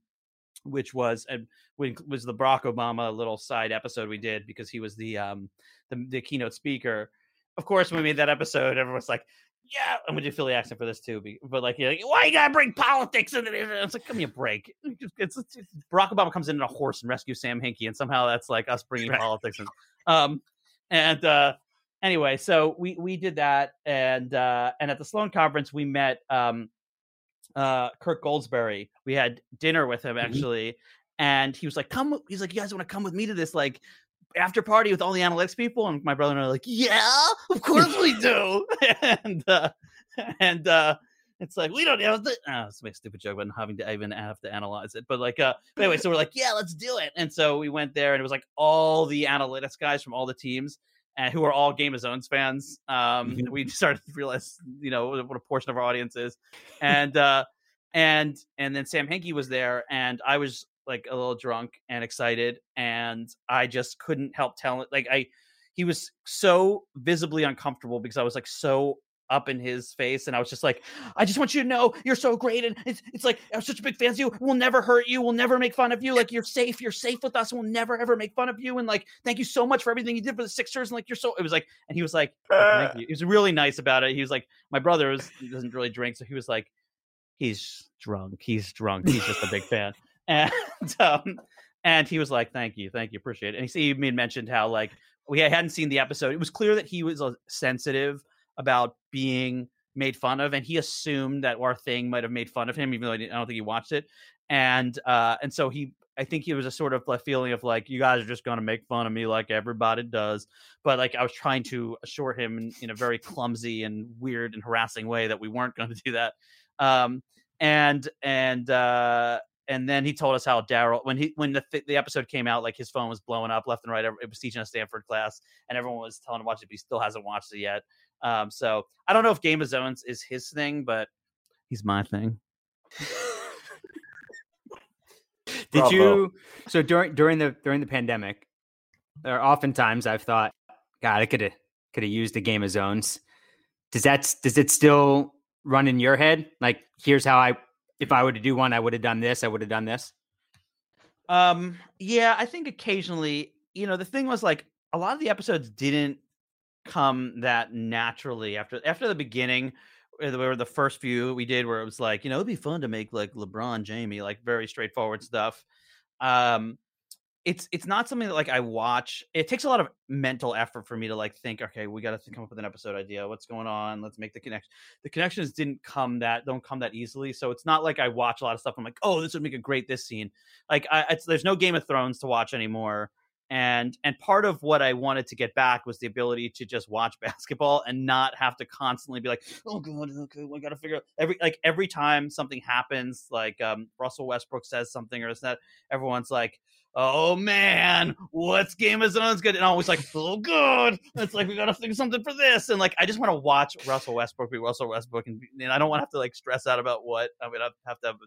which was uh, was the Barack Obama little side episode we did because he was the um the, the keynote speaker of course, when we made that episode, everyone's like, yeah, I'm gonna do Philly accent for this too. But like, like why you gotta bring politics into this? It's like, give me a break. It's, it's, it's, Barack Obama comes in on a horse and rescues Sam Hinkie, and somehow that's like us bringing right. politics in. Um, and uh, anyway, so we we did that, and uh, and at the Sloan conference, we met um, uh, Kirk Goldsberry. We had dinner with him mm-hmm. actually, mm-hmm. and he was like, "Come," he's like, "You guys want to come with me to this like after party with all the analytics people, and my brother and I are like, "Yeah, of course we do." [LAUGHS] and uh, and uh, it's like we don't have the. Oh, it's my stupid joke, but having to even have to analyze it. But like, uh, anyway, so we're like, "Yeah, let's do it." And so we went there, and it was like all the analytics guys from all the teams. And who are all Game of Zones fans? Um, mm-hmm. we started to realize, you know, what a portion of our audience is, and uh, and and then Sam Hinkie was there, and I was like a little drunk and excited and i just couldn't help telling like i he was so visibly uncomfortable because i was like so up in his face and i was just like i just want you to know you're so great and it's, it's like i'm such a big fan of you. We'll never hurt you. We'll never make fun of you. Like you're safe. You're safe with us. We'll never ever make fun of you and like thank you so much for everything you did for the sixers and like you're so it was like and he was like oh, thank you. [LAUGHS] He was really nice about it. He was like my brother was, doesn't really drink so he was like he's drunk. He's drunk. He's just a big fan. [LAUGHS] And um, and he was like, "Thank you, thank you, appreciate it." And he, he mentioned how like we hadn't seen the episode. It was clear that he was sensitive about being made fun of, and he assumed that our thing might have made fun of him, even though I, I don't think he watched it. And uh, and so he, I think he was a sort of feeling of like, you guys are just going to make fun of me like everybody does. But like I was trying to assure him in, in a very clumsy and weird and harassing way that we weren't going [LAUGHS] to do that. Um, and and uh, and then he told us how Daryl when he when the the episode came out, like his phone was blowing up left and right. It was teaching a Stanford class, and everyone was telling him to watch it, but he still hasn't watched it yet. Um, so I don't know if Game of Zones is his thing, but he's my thing. Did Bravo. you? So during during the during the pandemic, there oftentimes I've thought, God, I could have could have used the Game of Zones. Does that does it still run in your head? Like, here's how I if I were to do one, I would have done this. I would have done this. Um, yeah, I think occasionally, you know, the thing was like a lot of the episodes didn't come that naturally after after the beginning where the first few we did where it was like you know it'd be fun to make like lebron jamie like very straightforward stuff um it's it's not something that like I watch. It takes a lot of mental effort for me to like think. Okay, we got to come up with an episode idea. What's going on? Let's make the connection. The connections didn't come that don't come that easily. So it's not like I watch a lot of stuff. I'm like, oh, this would make a great this scene. Like I, there's no Game of Thrones to watch anymore. And and part of what I wanted to get back was the ability to just watch [LAUGHS] basketball and not have to constantly be like, oh god, okay, we got to figure out every like every time something happens, like um, Russell Westbrook says something or it's that, everyone's like oh man, what's Game of Zones good? And always like, oh good. It's like we gotta think something for this. And like I just want to watch Russell Westbrook be Russell Westbrook and, and I don't want to have to like stress out about what I'm gonna have to have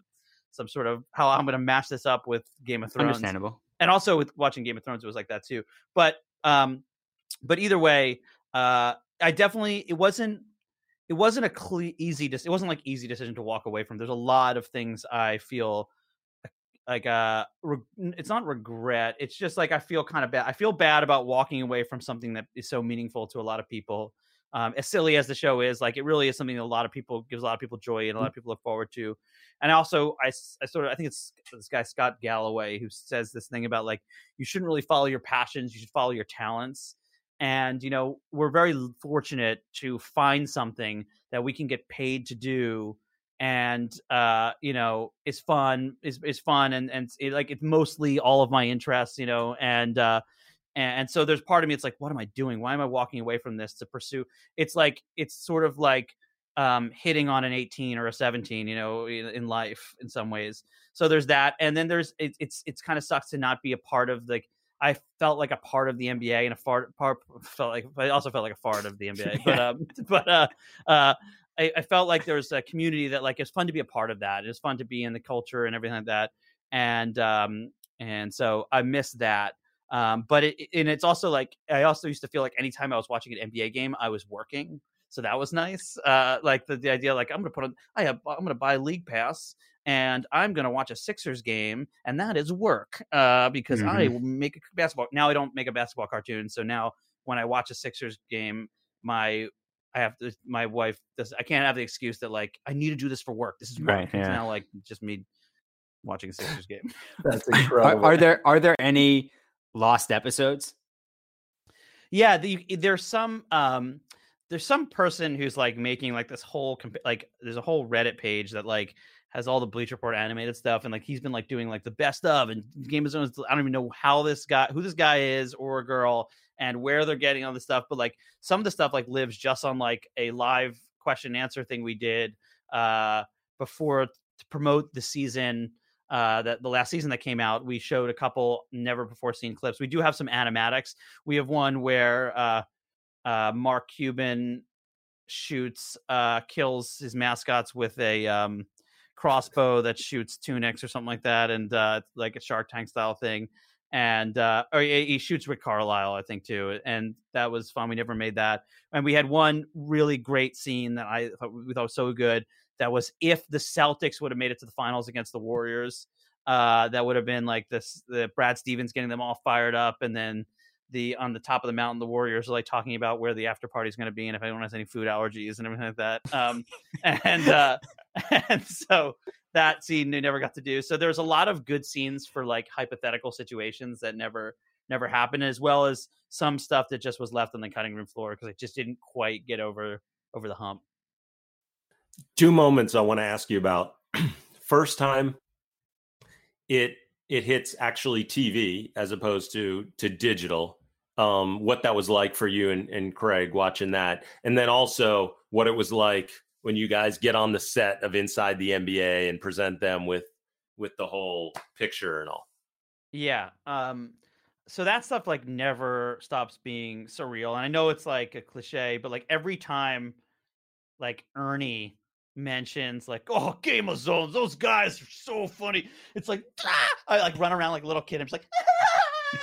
some sort of how I'm gonna match this up with Game of Thrones. Understandable. And also with watching Game of Thrones, it was like that too. But um but either way, uh I definitely it wasn't it wasn't a cle- easy it wasn't like easy decision to walk away from. There's a lot of things I feel like uh re- it's not regret it's just like i feel kind of bad i feel bad about walking away from something that is so meaningful to a lot of people um, as silly as the show is like it really is something that a lot of people gives a lot of people joy and a lot of people look forward to. And also I, I sort of i think it's this guy scott galloway who says this thing about like you shouldn't really follow your passions you should follow your talents. And you know we're very fortunate to find something that we can get paid to do and uh you know it's fun is is fun and and it, like it's mostly all of my interests you know and uh and, and so there's part of me it's like what am i doing why am i walking away from this to pursue it's like it's sort of like um hitting on an 18 or a 17 you know in, in life in some ways so there's that and then there's it, it's it's kind of sucks to not be a part of like I felt like a part of the NBA and a fart part [LAUGHS] felt like I also felt like a fart of the NBA. But um [LAUGHS] but uh uh I, I, felt like there was a community that like it's fun to be a part of that. It's fun to be in the culture and everything like that. And um and so I miss that. Um, but it and it's also like I also used to feel like anytime I was watching an NBA game, I was working. So that was nice. Uh, like the, the idea, like I'm gonna put on, I have, I'm gonna buy a league pass and I'm gonna watch a Sixers game, and that is work. Uh, because mm-hmm. I make a basketball. Now I don't make a basketball cartoon. So now when I watch a Sixers game, my I have to, my wife does, I can't have the excuse that like, I need to do this for work. This is work. Right, yeah. It's now like just me watching a Sixers game. [LAUGHS] That's [LAUGHS] incredible. Are, are, there, are there any lost episodes? Yeah. The, there's some, um, there's some person who's like making like this whole, comp- like there's a whole Reddit page that like has all the Bleach Report animated stuff, and like he's been like doing like the best of and Game of Thrones. I don't even know how this guy, who this guy is, or a girl, and where they're getting all the stuff. But like some of the stuff like lives just on like a live question and answer thing we did uh before to promote the season uh that the last season that came out we showed a couple never before seen clips we do have some animatics we have one where uh uh mark cuban shoots uh kills his mascots with a um crossbow that shoots tunics or something like that and uh like a shark tank style thing and uh, or he, he shoots Rick Carlisle, I think too, and that was fun. We never made that, and we had one really great scene that I thought we thought was so good. That was if the Celtics would have made it to the finals against the Warriors, uh, that would have been like this: the Brad Stevens getting them all fired up, and then the on the top of the mountain, the Warriors are like talking about where the after party is going to be and if anyone has any food allergies and everything like that. Um, [LAUGHS] and uh, [LAUGHS] and so that scene they never got to do. So there's a lot of good scenes for like hypothetical situations that never never happened, as well as some stuff that just was left on the cutting room floor because it just didn't quite get over over the hump. Two moments I want to ask you about. [CLEARS THROAT] First time it it hits actually TV as opposed to to digital. Um, what that was like for you and, and Craig watching that, and then also what it was like when you guys get on the set of Inside the NBA and present them with with the whole picture and all. Yeah. Um so that stuff like never stops being surreal. And I know it's like a cliche, but like every time like Ernie mentions like, oh, Game of Zones, those guys are so funny. It's like ah! I like run around like a little kid. I'm just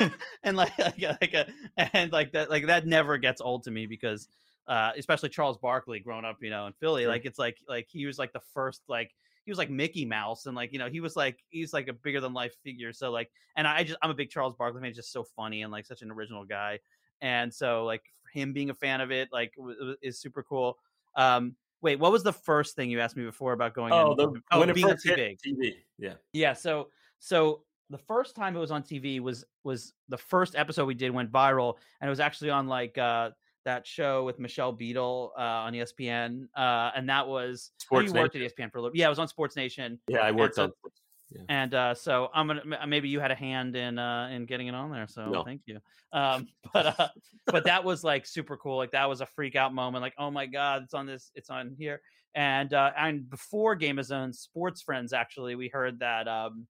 like [LAUGHS] and like [LAUGHS] like, like a, and like that like that never gets old to me because uh, especially Charles Barkley growing up, you know, in Philly. Like it's like like he was like the first like he was like Mickey Mouse and like you know he was like he's like a bigger than life figure. So like and I just I'm a big Charles Barkley fan. He's just so funny and like such an original guy. And so like him being a fan of it like w- is super cool. Um, wait, what was the first thing you asked me before about going? Oh, in, the, oh, when being on TV. TV. Yeah, yeah. So so the first time it was on TV was was the first episode we did went viral, and it was actually on like uh that show with Michelle Beadle uh, on ESPN, uh, and that was Sports you worked at ESPN for a little. Yeah, I was on Sports Nation. Yeah, I worked and on. Yeah. And uh, so I'm gonna maybe you had a hand in uh, in getting it on there. So no. thank you. Um, [LAUGHS] but uh, but that was like super cool. Like that was a freak out moment. Like oh my god, it's on this. It's on here. And uh, and before Game of Zones, Sports Friends actually, we heard that um,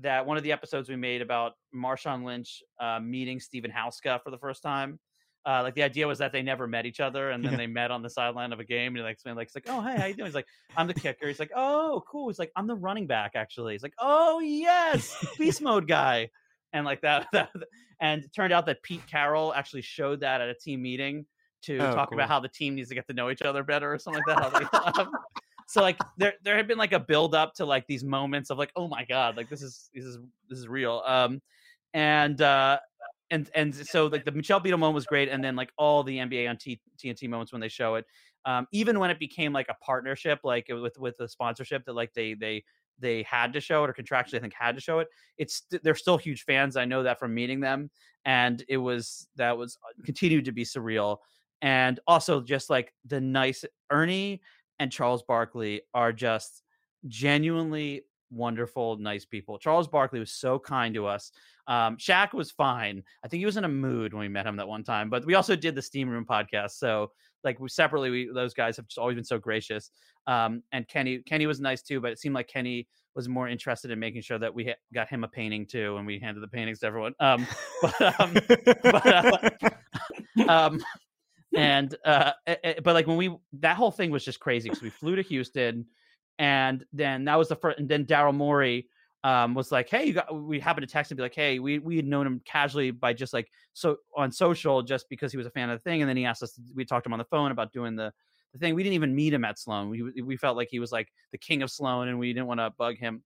that one of the episodes we made about Marshawn Lynch uh, meeting Stephen Hauschka for the first time uh, like the idea was that they never met each other, and then they met on the sideline of a game, and like explained like, he's like, oh hey, how you doing? He's like, I'm the kicker. He's like, oh cool. He's like, I'm the running back actually. He's like, oh yes, [LAUGHS] beast mode guy, and like [LAUGHS] that, that and it turned out that Pete Carroll actually showed that at a team meeting to oh, talk cool. about how the team needs to get to know each other better or something like that. [LAUGHS] so like there there had been like a build up to like these moments of like oh my god like this is this is this is real um and uh and and so like the Michelle Beadle moment was great, and then like all the NBA on T- TNT moments when they show it, um, even when it became like a partnership, like with with the sponsorship that like they they they had to show it or contractually I think had to show it. It's they're still huge fans. I know that from meeting them, and it was that was uh, continued to be surreal, and also just like the nice Ernie and Charles Barkley are just genuinely wonderful, nice people. Charles Barkley was so kind to us. Um, Shaq was fine. I think he was in a mood when we met him that one time, but we also did the Steam Room podcast. So like we separately, we, those guys have just always been so gracious. Um, and Kenny, Kenny was nice too, but it seemed like Kenny was more interested in making sure that we ha- got him a painting too, and we handed the paintings to everyone. Um, [LAUGHS] but, um, but uh, [LAUGHS] um, and uh, but like when we that whole thing was just crazy because we flew to Houston, and then that was the first, and then Daryl Morey um, was like, "Hey, you got." We happened to text and be like, "Hey, we we had known him casually by just like so on social, just because he was a fan of the thing." And then he asked us. We talked to him on the phone about doing the the thing. We didn't even meet him at Sloan. We we felt like he was like the king of Sloan, and we didn't want to bug him.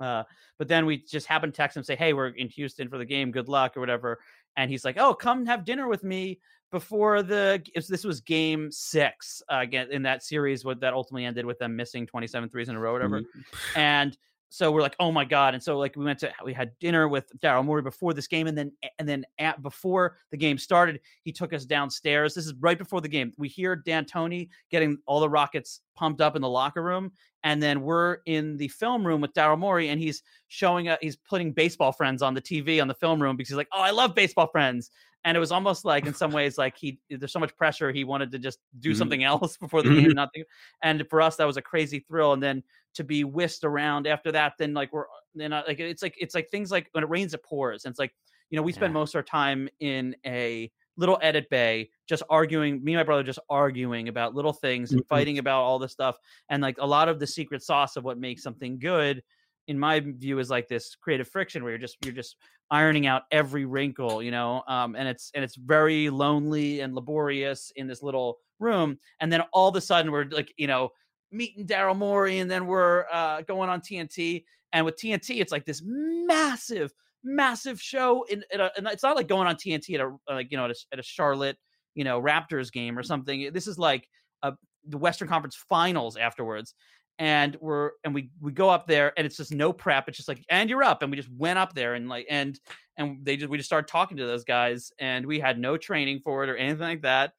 Uh, but then we just happened to text him say, "Hey, we're in Houston for the game. Good luck or whatever." And he's like, "Oh, come have dinner with me before the this was game six uh, again in that series what that ultimately ended with them missing 27 threes in a row or whatever. Mm-hmm. and so we're like oh my god. And so like we went to we had dinner with daryl morey before this game and then and then at, before the game started he took us downstairs. This is right before the game. We hear d'antoni getting all the rockets pumped up in the locker room and then we're in the film room with daryl morey and he's showing uh, he's putting baseball friends on the tv on the film room because he's like oh i love baseball friends and it was almost like in some ways like he there's so much pressure he wanted to just do mm-hmm. something [LAUGHS] else before the mm-hmm. game nothing and for us that was a crazy thrill and then to be whisked around after that then like we're then uh, like it's like it's like things like when it rains it pours and it's like you know we spend yeah. most of our time in a little edit bay just arguing me and my brother just arguing about little things and mm-hmm. fighting about all this stuff and like a lot of the secret sauce of what makes something good in my view is like this creative friction where you're just you're just ironing out every wrinkle you know um, and it's and it's very lonely and laborious in this little room and then all of a sudden we're like you know meeting daryl morey and then we're uh, going on tnt and with tnt it's like this massive massive show in, in and it's not like going on tnt at a like you know at a, at a charlotte you know raptors game or something. This is like a, the western conference finals afterwards and we're and we we go up there and it's just no prep it's just like and you're up and we just went up there and like and and they just we just started talking to those guys and we had no training for it or anything like that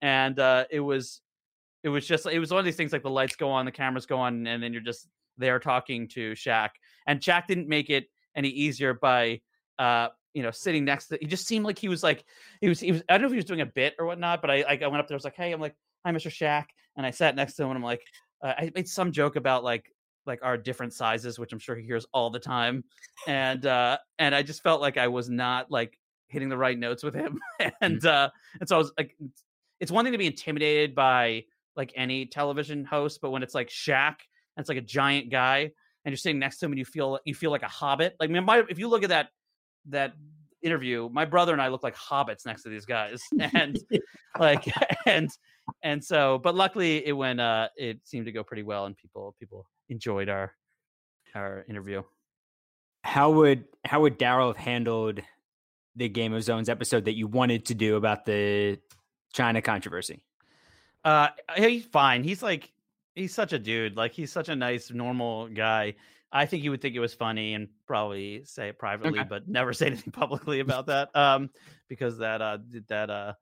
and uh it was it was just it was one of these things like the lights go on the cameras go on and then you're just there talking to Shaq and Shaq didn't make it any easier by uh you know sitting next to he just seemed like he was like he was he was I don't know if he was doing a bit or whatnot but I I went up there I was like hey I'm like hi Mr. Shaq and I sat next to him and I'm like uh, I made some joke about like like our different sizes, which I'm sure he hears all the time, and uh, and I just felt like I was not like hitting the right notes with him, [LAUGHS] and mm. uh, and so I was like, it's one thing to be intimidated by like any television host, but when it's like Shaq and it's like a giant guy, and you're sitting next to him and you feel you feel like a hobbit. Like, my, if you look at that that interview, my brother and I look like hobbits next to these guys, [LAUGHS] and like [LAUGHS] and and so, but luckily it went. Uh, it seemed to go pretty well, and people people enjoyed our our interview. How would how would Daryl have handled the Game of Zones episode that you wanted to do about the China controversy? Uh, he's fine. He's like he's such a dude. Like he's such a nice, normal guy. I think he would think it was funny and probably say it privately, okay. but never [LAUGHS] say anything publicly about [LAUGHS] that. Um, because that uh that uh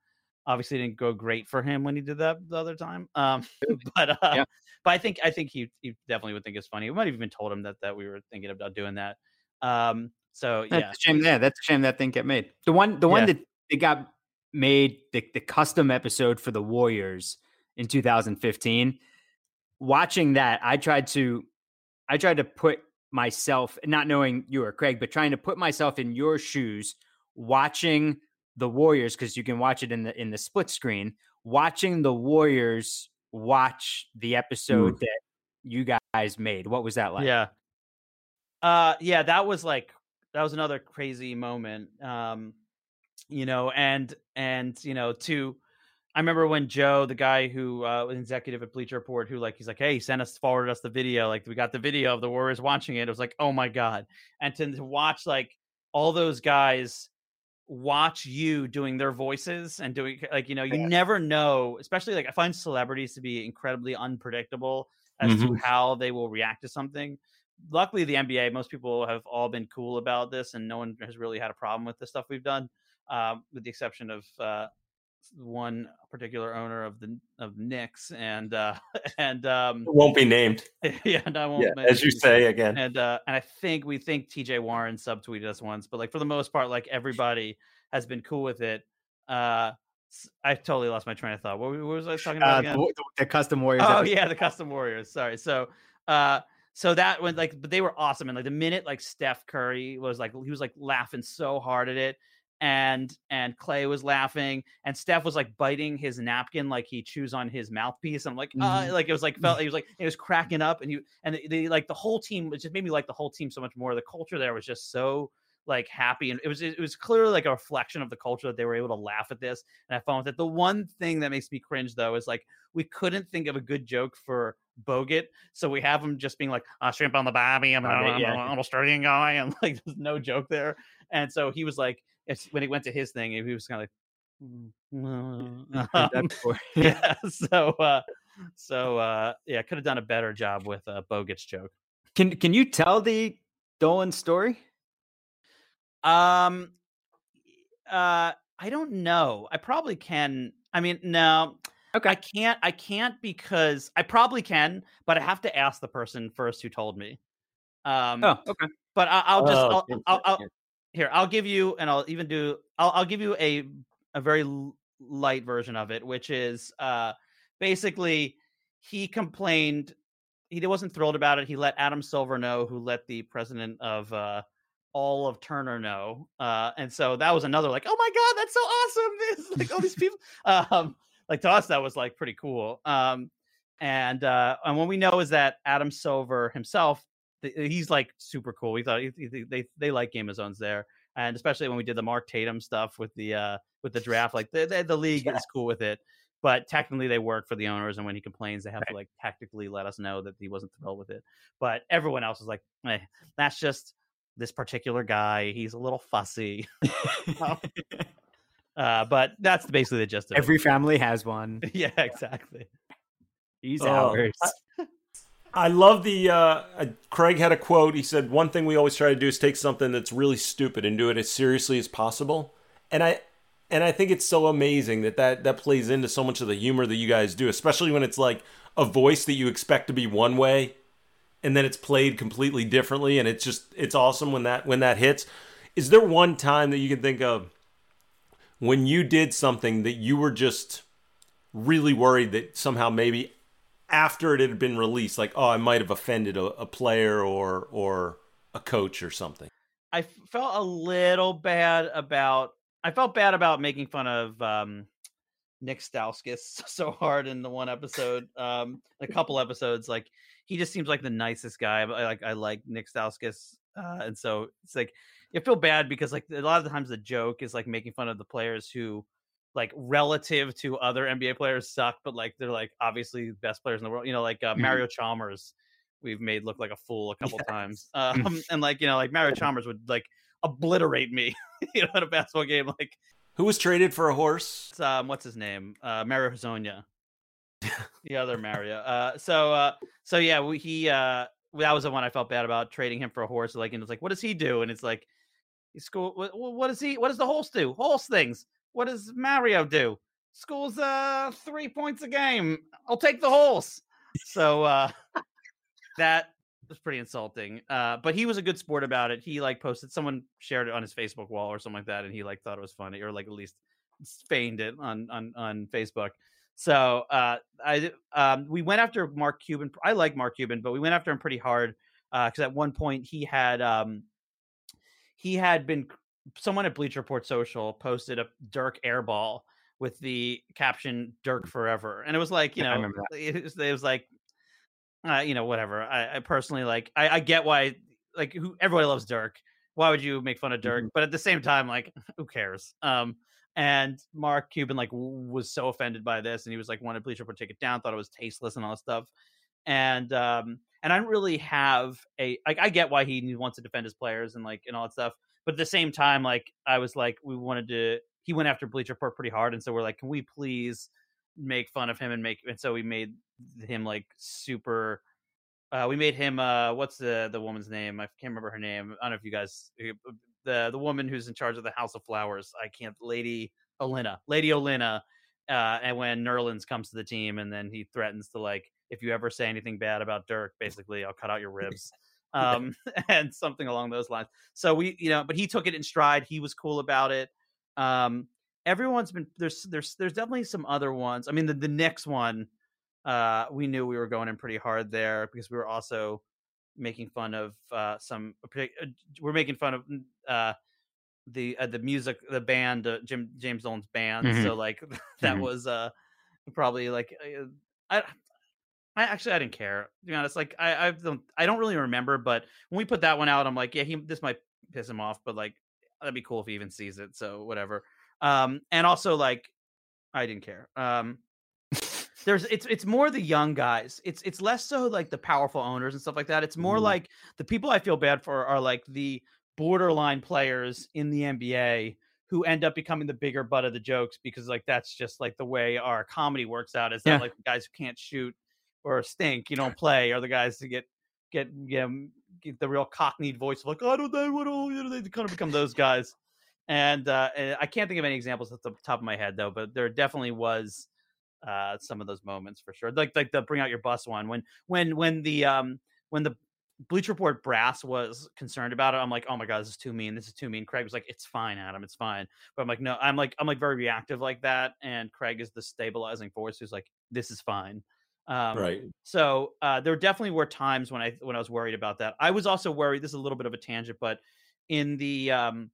obviously didn't go great for him when he did that the other time. Um, [LAUGHS] but uh, yeah. but I think I think he he definitely would think it's funny. We might have even told him that that we were thinking about doing that. Um, so that's yeah, a shame. Yeah, that's a shame that didn't get made. The one the one yeah. that it got made the the custom episode for the Warriors in 2015. Watching that, I tried to I tried to put myself, not knowing you or Craig, but trying to put myself in your shoes, watching the Warriors because you can watch it in the in the split screen. Watching the Warriors watch the episode mm. that you guys made. What was that like? Yeah. Uh yeah, that was like that was another crazy moment. Um you know, and and you know, to I remember when Joe, the guy who uh, was executive at Bleacher Report, who like he's like, hey, send us forwarded us the video. Like we got the video of the Warriors watching it. It was like, oh my god, and to, to watch like all those guys watch you doing their voices and doing like you know you yeah. never know especially like i find celebrities to be incredibly unpredictable as mm-hmm. to how they will react to something luckily the nba most people have all been cool about this and no one has really had a problem with the stuff we've done um, with the exception of uh, one particular owner of the of Knicks and uh [LAUGHS] and um it won't be named. [LAUGHS] yeah, and I won't yeah, as you say again. And uh and I think we think TJ Warren subtweeted us once, but like for the most part, like everybody has been cool with it. Uh I totally lost my train of thought. What, what was I talking about? Uh, the, the, custom warriors. Oh yeah, the custom warriors. Sorry. So uh so that when like but they were awesome and like the minute like Steph Curry was like he was like laughing so hard at it and and Clay was laughing, and Steph was like biting his napkin like he chews on his mouthpiece. I'm like, uh, mm-hmm. like it was like felt he was like it was cracking up, and you and they like the whole team. It just made me like the whole team so much more. The culture there was just so like happy and it was it was clearly like a reflection of the culture that they were able to laugh at this and i found that the one thing that makes me cringe though is like we couldn't think of a good joke for bogut so we have him just being like uh, shrimp on the bobby i'm, I'm, I'm, I'm an australian guy and [LAUGHS] like there's no joke there and so he was like it's when he went to his thing, he was kind of like, [LAUGHS] um, [LAUGHS] yeah. So, uh, so uh, yeah, could have done a better job with a Bogut's joke. Can Can you tell the Dolan story? Um, uh, I don't know. I probably can. I mean, no. Okay. I can't. I can't because I probably can, but I have to ask the person first who told me. Um, oh, okay. But I, will just. Oh, I'll, I'll, I'll, here i'll give you and i'll even do i'll, I'll give you a a very light version of it which is uh basically he complained he wasn't thrilled about it he let adam silver know who let the president of uh all of turner know uh and so that was another like oh my god that's so awesome this like all these [LAUGHS] people um like to us that was like pretty cool um and uh and what we know is that adam silver himself he's like super cool. We thought he, he, they they like Game of Zones there, and especially when we did the Mark Tatum stuff with the uh with the draft, like the the, the league yeah. is cool with it. But technically, they work for the owners, and when he complains, they have right. to like tactically let us know that he wasn't thrilled with it. But everyone else is like, eh, that's just this particular guy. He's a little fussy. [LAUGHS] [LAUGHS] uh, but that's basically the gist of Every it. family has one. [LAUGHS] yeah, exactly. He's oh, ours. I, I love the uh, uh, Craig had a quote. He said, "One thing we always try to do is take something that's really stupid and do it as seriously as possible." And I and I think it's so amazing that that that plays into so much of the humor that you guys do, especially when it's like a voice that you expect to be one way and then it's played completely differently and it's just it's awesome when that when that hits. Is there one time that you can think of when you did something that you were just really worried that somehow maybe after it had been released, like, oh, I might have offended a, a player or or a coach or something? I felt a little bad about. I felt bad about making fun of um, Nick Stauskas [LAUGHS] so hard in the one episode, um, a couple episodes. Like he just seems like the nicest guy. I like I like Nick Stauskas, uh, and so it's like I feel bad because like a lot of the times the joke is like making fun of the players who like relative to other NBA players suck, but like they're like obviously best players in the world. You know, like uh, mm-hmm. Mario Chalmers, we've made look like a fool a [LAUGHS] couple yes. times. [LAUGHS] Um, and like you know, like Mario Chalmers would like obliterate me, [LAUGHS] you know, in a basketball game. Like who was traded for a horse? Um, what's his name? Uh, Mario Hezonja. [LAUGHS] the other Mario. Uh, so uh, so yeah, we, he uh, that was the one I felt bad about trading him for a horse. Like, and it's like, what does he do? And it's like, he's school. What, what does he? What does the horse do? Horse things. What does Mario do? Scores uh three points a game. I'll take the horse. So uh that was pretty insulting. Uh but he was a good sport about it. He like posted someone shared it on his Facebook wall or something like that, and he like thought it was funny, or like at least feigned it on on on Facebook. So uh I um we went after Mark Cuban. I like Mark Cuban, but we went after him pretty hard because uh, at one point he had um he had been someone at Bleacher Report Social posted a Dirk airball with the caption "Dirk Forever," and it was like you [LAUGHS] know, it was, it was, like, uh, you know, whatever. I, I personally like. I, I, get why, like, who everybody loves Dirk. Why would you make fun of Dirk? Mm-hmm. But at the same time, like, [LAUGHS] who cares? Um, and Mark Cuban like was so offended by this, and he was like wanted Bleacher Report to take it down, thought it was tasteless and all this stuff. And um and I don't really have a like I get why he wants to defend his players and like and all that stuff, but at the same time, like I was like we wanted to. He went after Bleacher Report pretty hard, and so we're like, can we please make fun of him and make and so we made him like super uh, we made him uh, what's the the woman's name? I can't remember her name. I don't know if you guys uh, the the woman who's in charge of the House of Flowers. I can't. Lady Olenna, Lady Olenna. Uh, and when Nerlens comes to the team, and then he threatens to like, if you ever say anything bad about Dirk, basically, I'll cut out your [LAUGHS] ribs, um, [LAUGHS] and something along those lines. So we, you know, but he took it in stride. He was cool about it. Um, everyone's been there's there's there's definitely some other ones. I mean, the the next one uh, we knew we were going in pretty hard there because we were also making fun of uh, some. Uh, we're making fun of uh, the uh, the music, the band, uh, Jim James Dolan's band. Mm-hmm. So like [LAUGHS] that mm-hmm. was uh, probably like uh, I. I actually I didn't care. To be honest, like I I don't I don't really remember, but when we put that one out, I'm like, yeah, he this might piss him off, but like that'd be cool if he even sees it. So whatever. Um, and also like I didn't care. Um, there's it's it's more the young guys. It's it's less so like the powerful owners and stuff like that. It's more mm. like the people I feel bad for are like the borderline players in the NBA who end up becoming the bigger butt of the jokes because like that's just like the way our comedy works out is that yeah. like the guys who can't shoot or stink, you don't play, are the guys to get get you know, get the real cockneyed voice of like I don't know what all you know they kind of become those guys. And uh, I can't think of any examples at the top of my head though, but there definitely was uh, some of those moments for sure. Like like the bring out your bus one when when when the um when the Bleach Report brass was concerned about it. I'm like, oh my god, this is too mean. This is too mean. Craig was like, it's fine, Adam, it's fine. But I'm like, no, I'm like, I'm like very reactive like that. And Craig is the stabilizing force who's like, this is fine. Um, right. So uh, there definitely were times when I when I was worried about that. I was also worried. This is a little bit of a tangent, but in the um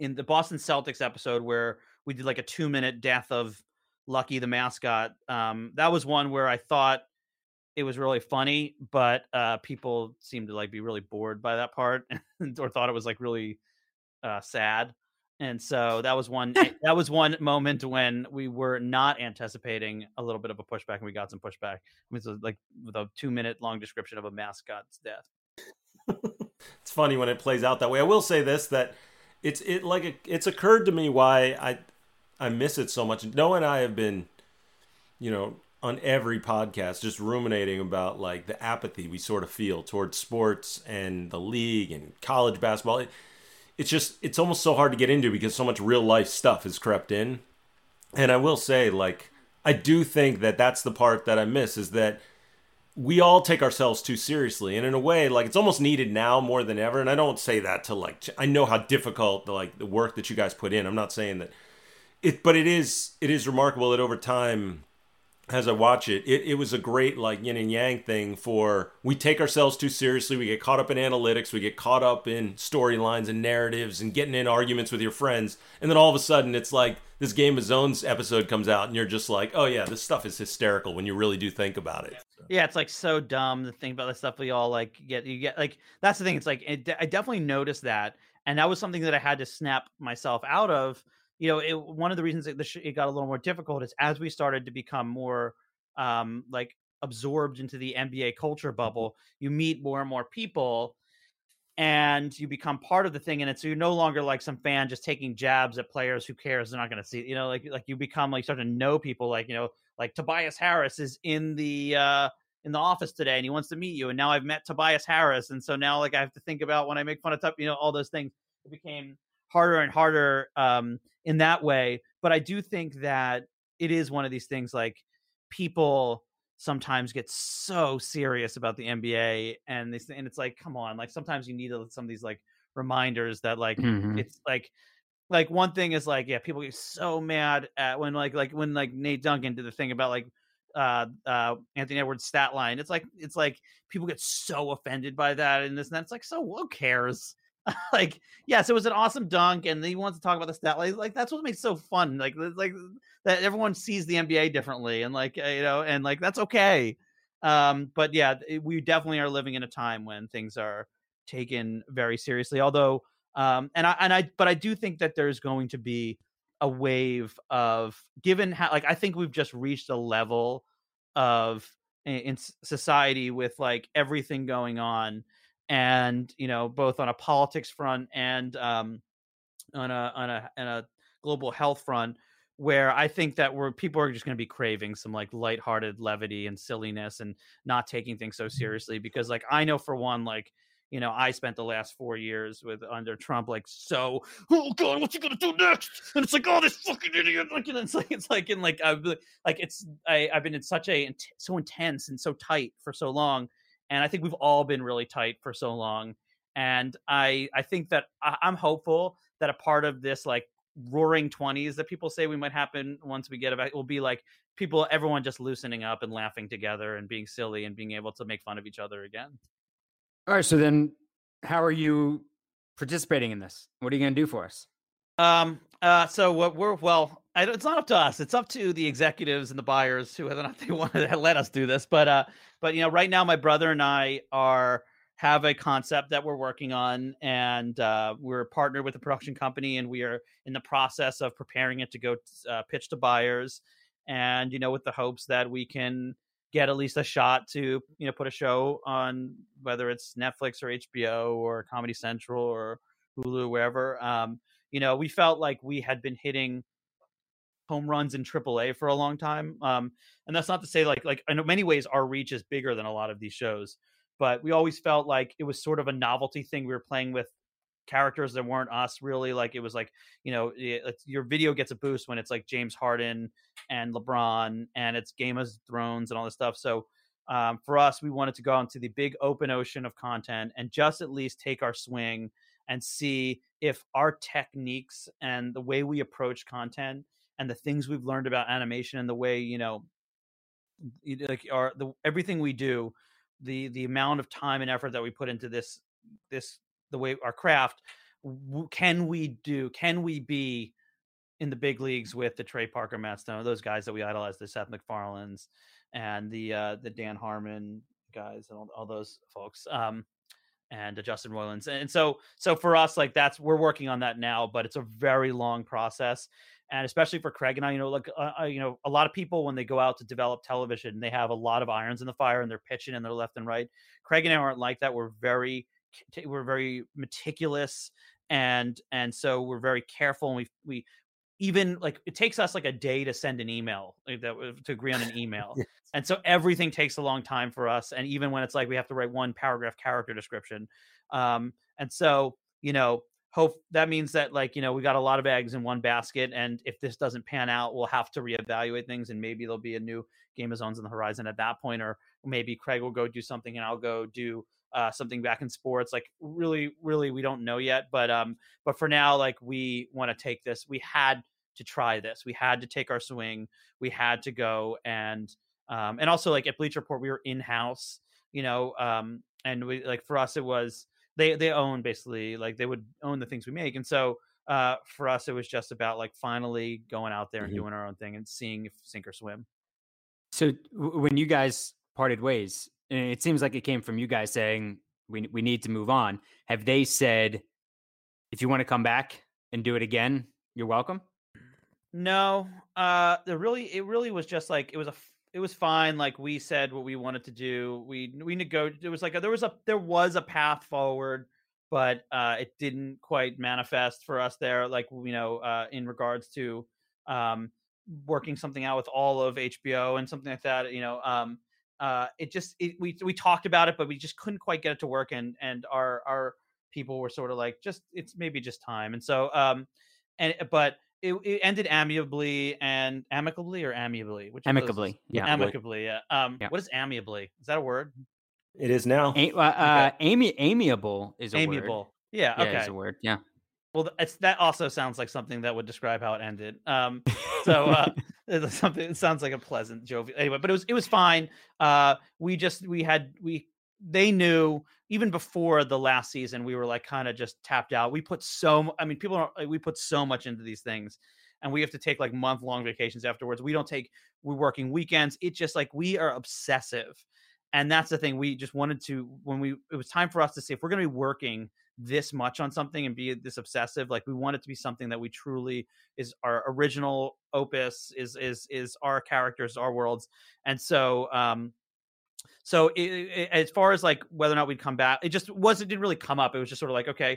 in the Boston Celtics episode where we did like a two minute death of Lucky the mascot. Um, that was one where I thought it was really funny, but uh, people seemed to like be really bored by that part [LAUGHS] or thought it was like really uh, sad. And so that was one eh, that was one moment when we were not anticipating a little bit of a pushback and we got some pushback. I mean, so like with a two minute long description of a mascot's death. [LAUGHS] it's funny when it plays out that way. I will say this that it's it like it, it's occurred to me why I I miss it so much. Noah and I have been, you know, on every podcast just ruminating about like the apathy we sort of feel towards sports and the league and college basketball. It, it's just it's almost so hard to get into because so much real life stuff has crept in. And I will say like I do think that that's the part that I miss is that we all take ourselves too seriously and in a way like it's almost needed now more than ever and I don't say that to like I know how difficult the like the work that you guys put in. I'm not saying that it but it is it is remarkable that over time as I watch it, it, it was a great like yin and yang thing for we take ourselves too seriously. We get caught up in analytics. We get caught up in storylines and narratives and getting in arguments with your friends. And then all of a sudden it's like this Game of Zones episode comes out and you're just like, oh yeah, this stuff is hysterical when you really do think about it. Yeah, it's like so dumb to think about the stuff we all like get. You get like that's the thing. It's like it, I definitely noticed that, and that was something that I had to snap myself out of you know, it, one of the reasons it, it got a little more difficult is as we started to become more um, like absorbed into the NBA culture mm-hmm. bubble, you meet more and more people and you become part of the thing and it's you're no longer like some fan just taking jabs at players who cares they're not going to see you know like like you become like start to know people like you know like Tobias Harris is in the uh in the office today and he wants to meet you and now I've met Tobias Harris and so now like I have to think about when I make fun of top you know all those things it became harder and harder um, in that way. But I do think that it is one of these things like people sometimes get so serious about the NBA and this and it's like come on like sometimes you need some of these like reminders that like mm-hmm. it's like like one thing is like yeah people get so mad at when like like when like Nate Duncan did the thing about like uh uh Anthony Edwards stat line it's like it's like people get so offended by that and this and that's like so who cares [LAUGHS] like yes it was an awesome dunk and he wants to talk about the stat like, like that's what makes so fun like like that everyone sees the nba differently and like uh, you know and like that's okay. Um but yeah we definitely are living in a time when things are taken very seriously although um and i and i but i do think that there's going to be a wave of given how like I think we've just reached a level of in society with like everything going on and you know both on a politics front and um on a on a on a global health front where I think that we're people are just going to be craving some like lighthearted levity and silliness and not taking things so mm-hmm. seriously because like I know for one like you know I spent the last 4 years with under Trump like so oh god what you going to do next and it's like oh this fucking idiot like and it's like it's like in like I've like it's I I've been in such a so intense and so tight for so long and I think we've all been really tight for so long and I I think that I'm hopeful that a part of this like roaring 20s that people say we might happen once we get it will be like people everyone just loosening up and laughing together and being silly and being able to make fun of each other again. All right so then how are you participating in this? What are you going to do for us? Um uh so what we're well I, it's not up to us it's up to the executives and the buyers who whether or not they [LAUGHS] want to let us do this but uh but you know right now my brother and i are have a concept that we're working on and uh, we're partnered with a production company and we are in the process of preparing it to go uh, pitch to buyers. And you know with the hopes that we can get at least a shot to you know put a show on whether it's netflix or hbo or comedy central or hulu wherever um, you know we felt like we had been hitting home runs in AAA for a long time. Um, and that's not to say like like in many ways our reach is bigger than a lot of these shows but we always felt like it was sort of a novelty thing. We were playing with characters that weren't us really like it was like you know your video gets a boost when it's like james harden and lebron and it's game of thrones and all this stuff so um, for us we wanted to go into the big open ocean of content and just at least take our swing and see if our techniques and the way we approach content and the things we've learned about animation and the way you know like our the everything we do the the amount of time and effort that we put into this this the way our craft can we do can we be in the big leagues with the Trey Parker, Matt Stone, those guys that we idolize, the Seth MacFarlanes and the uh, the Dan Harmon guys and all, all those folks. Um, and uh, Justin Roiland's. And so, so for us, like that's we're working on that now, but it's a very long process and especially for Craig and I, you know, like uh, uh, you know, a lot of people when they go out to develop television, they have a lot of irons in the fire and they're pitching and they're left and right. Craig and I aren't like that. We're very we're very meticulous and and so we're very careful and we we even like it takes us like a day to send an email like that to agree on an [LAUGHS] email yes. and so everything takes a long time for us and even when it's like we have to write one paragraph character description um and so you know hope that means that like you know we got a lot of eggs in one basket and if this doesn't pan out we'll have to reevaluate things and maybe there'll be a new game of zones on the horizon at that point or maybe craig will go do something and i'll go do uh, something back in sports like really really we don't know yet but um but for now like we want to take this we had to try this we had to take our swing we had to go and um and also like at bleacher report we were in house you know um and we like for us it was they they own basically like they would own the things we make and so uh, for us it was just about like finally going out there and mm-hmm. doing our own thing and seeing if sink or swim. So w- when you guys parted ways it seems like it came from you guys saying we we need to move on. Have they said if you want to come back and do it again you're welcome? No uh the really it really was just like it was a it was fine. Like we said what we wanted to do. We we negotiated. It was like a, there was a there was a path forward, but uh, it didn't quite manifest for us there. Like you know, uh, in regards to um, working something out with all of HBO and something like that. You know, um, uh, it just it, we we talked about it, but we just couldn't quite get it to work. And and our our people were sort of like, just it's maybe just time. And so um, and but it, it ended amicably and amicably or amiably? Which amicably, yeah, amicably. Yeah. Um, yeah. What is amiably? Is that a word? It is now. A- uh, uh, ami- amiable is a amiable. Word. Yeah. Okay. Yeah, it's a word. Yeah. Well, it's that also sounds like something that would describe how it ended. Um, so uh, [LAUGHS] it's something. It sounds like a pleasant jovial. Anyway, but it was it was fine. Uh, we just we had we they knew even before the last season we were like kind of just tapped out we put so i mean people are we put so much into these things and we have to take like month long vacations afterwards we don't take we're working weekends it's just like we are obsessive and that's the thing we just wanted to when we it was time for us to say if we're going to be working this much on something and be this obsessive. Like we want it to be something that we truly is our original opus, is is is our characters, our worlds, and so um, so it, it, as far as like whether or not we'd come back, it just wasn't didn't really come up. It was just sort of like okay,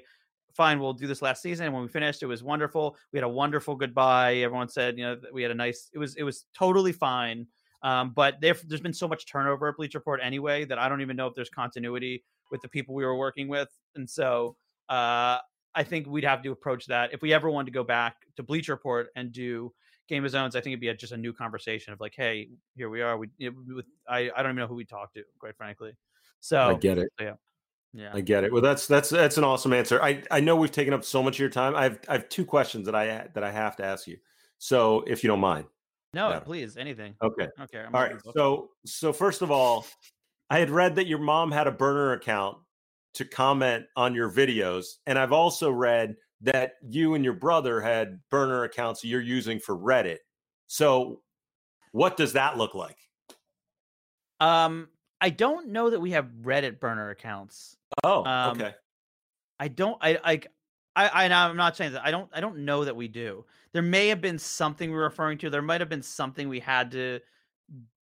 fine, we'll do this last season. And when we finished, it was wonderful. We had a wonderful goodbye. Everyone said, you know, we had a nice. It was it was totally fine. Um, but there, has been so much turnover at Bleacher Report anyway that I don't even know if there's continuity with the people we were working with. And so uh, I think we'd have to approach that if we ever wanted to go back to Bleacher Report and do Game of Zones. I think it'd be a, just a new conversation of like, hey, here we are. We, it, with, I, I don't even know who we talk to, quite frankly. So I get it. So, yeah. Yeah. I get it. Well, that's that's that's an awesome answer. I I know we've taken up so much of your time. I have I have two questions that I that I have to ask you. So, if you don't mind. No, yeah. please, anything. Okay. Okay. I'm all right. So so first of all, I had read that your mom had a burner account to comment on your videos, and I've also read that you and your brother had burner accounts you're using for Reddit. So, what does that look like? Um, I don't know that we have Reddit burner accounts. Oh, um, okay. I don't. I like. I, I I'm not saying that. I don't. I don't know that we do. There may have been something we're referring to. There might have been something we had to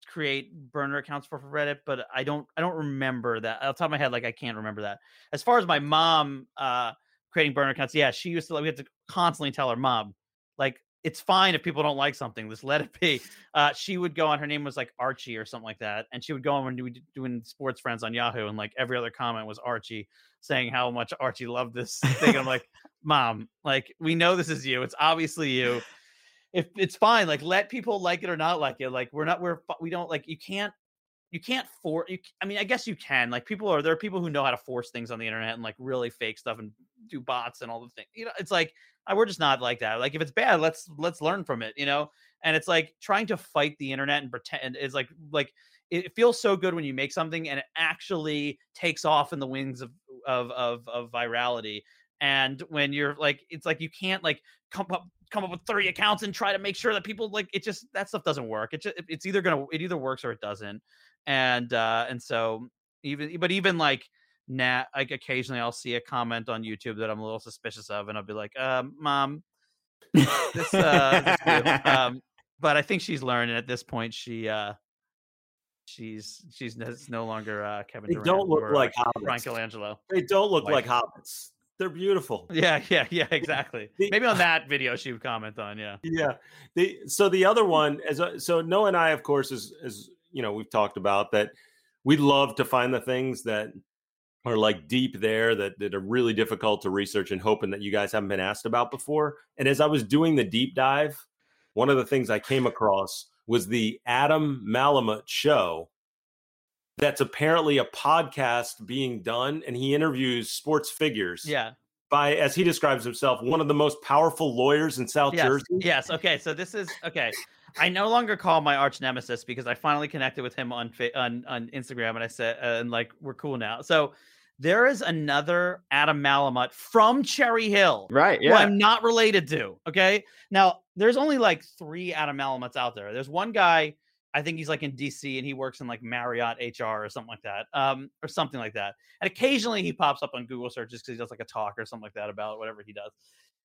create burner accounts for, for Reddit, but I don't. I don't remember that. Off the top of my head, like I can't remember that. As far as my mom uh creating burner accounts, yeah, she used to. Like, we had to constantly tell her mom, like it's fine if people don't like something. Just let it be. Uh, she would go on. Her name was like Archie or something like that, and she would go on when we doing sports friends on Yahoo, and like every other comment was Archie saying how much Archie loved this thing. I'm like, [LAUGHS] Mom, like we know this is you. It's obviously you. If it's fine, like let people like it or not like it. Like we're not. We're we don't like. You can't you can't force you i mean i guess you can like people are there are people who know how to force things on the internet and like really fake stuff and do bots and all the things you know it's like we're just not like that like if it's bad let's let's learn from it you know and it's like trying to fight the internet and pretend is like like it feels so good when you make something and it actually takes off in the wings of of of, of virality and when you're like it's like you can't like come up come up with 30 accounts and try to make sure that people like it just that stuff doesn't work it just it's either gonna it either works or it doesn't and uh and so even but even like now like occasionally i'll see a comment on youtube that i'm a little suspicious of and i'll be like um mom this uh this [LAUGHS] um but i think she's learned and at this point she uh she's she's no longer uh kevin they Durant don't look or, like uh, Bryan Colangelo. they don't look like, like hobbits they're beautiful. Yeah, yeah, yeah, [LAUGHS] exactly. The, Maybe on that video she would comment on. Yeah, yeah. The so the other one as so Noah and I, of course, is is you know we've talked about that. We love to find the things that are like deep there that that are really difficult to research and hoping that you guys haven't been asked about before. And as I was doing the deep dive, one of the things I came across was the Adam Malamut show that's apparently a podcast being done and he interviews sports figures. Yeah. By as he describes himself, one of the most powerful lawyers in South yes. Jersey. Yes. Okay. So this is okay. I no longer call my arch nemesis because I finally connected with him on on on Instagram and I said uh, and like we're cool now. So there is another Adam Malamut from Cherry Hill, right? Yeah, I'm not related to. Okay, now there's only like three Adam Malamuts out there. There's one guy I think he's like in DC and he works in like Marriott HR or something like that, um, or something like that. And occasionally he pops up on Google searches because he does like a talk or something like that about whatever he does.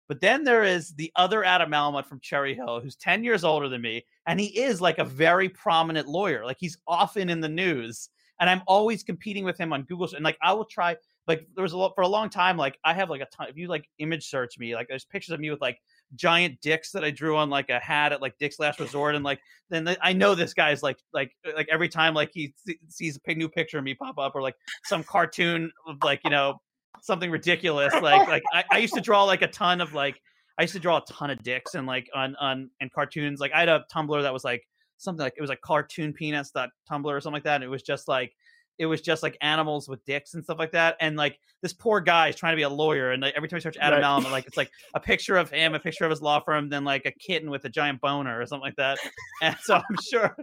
But then there is the other Adam Malamut from Cherry Hill, who's 10 years older than me, and he is like a very prominent lawyer. Like he's often in the news, and I'm always competing with him on Google. And like I will try, like there was a lot for a long time. Like I have like a ton. If you like image search me, like there's pictures of me with like giant dicks that I drew on like a hat at like Dick's Last Resort, and like then the, I know this guy's like like like every time like he sees a new picture of me pop up or like some cartoon of like you know something ridiculous like like I, I used to draw like a ton of like I used to draw a ton of dicks and like on on and cartoons like I had a Tumblr that was like something like it was like cartoon peanuts dot Tumblr or something like that and it was just like it was just like animals with dicks and stuff like that. And like this poor guy is trying to be a lawyer, and like, every time I search Adam right. like it's like [LAUGHS] a picture of him, a picture of his law firm, then like a kitten with a giant boner or something like that. And so I'm sure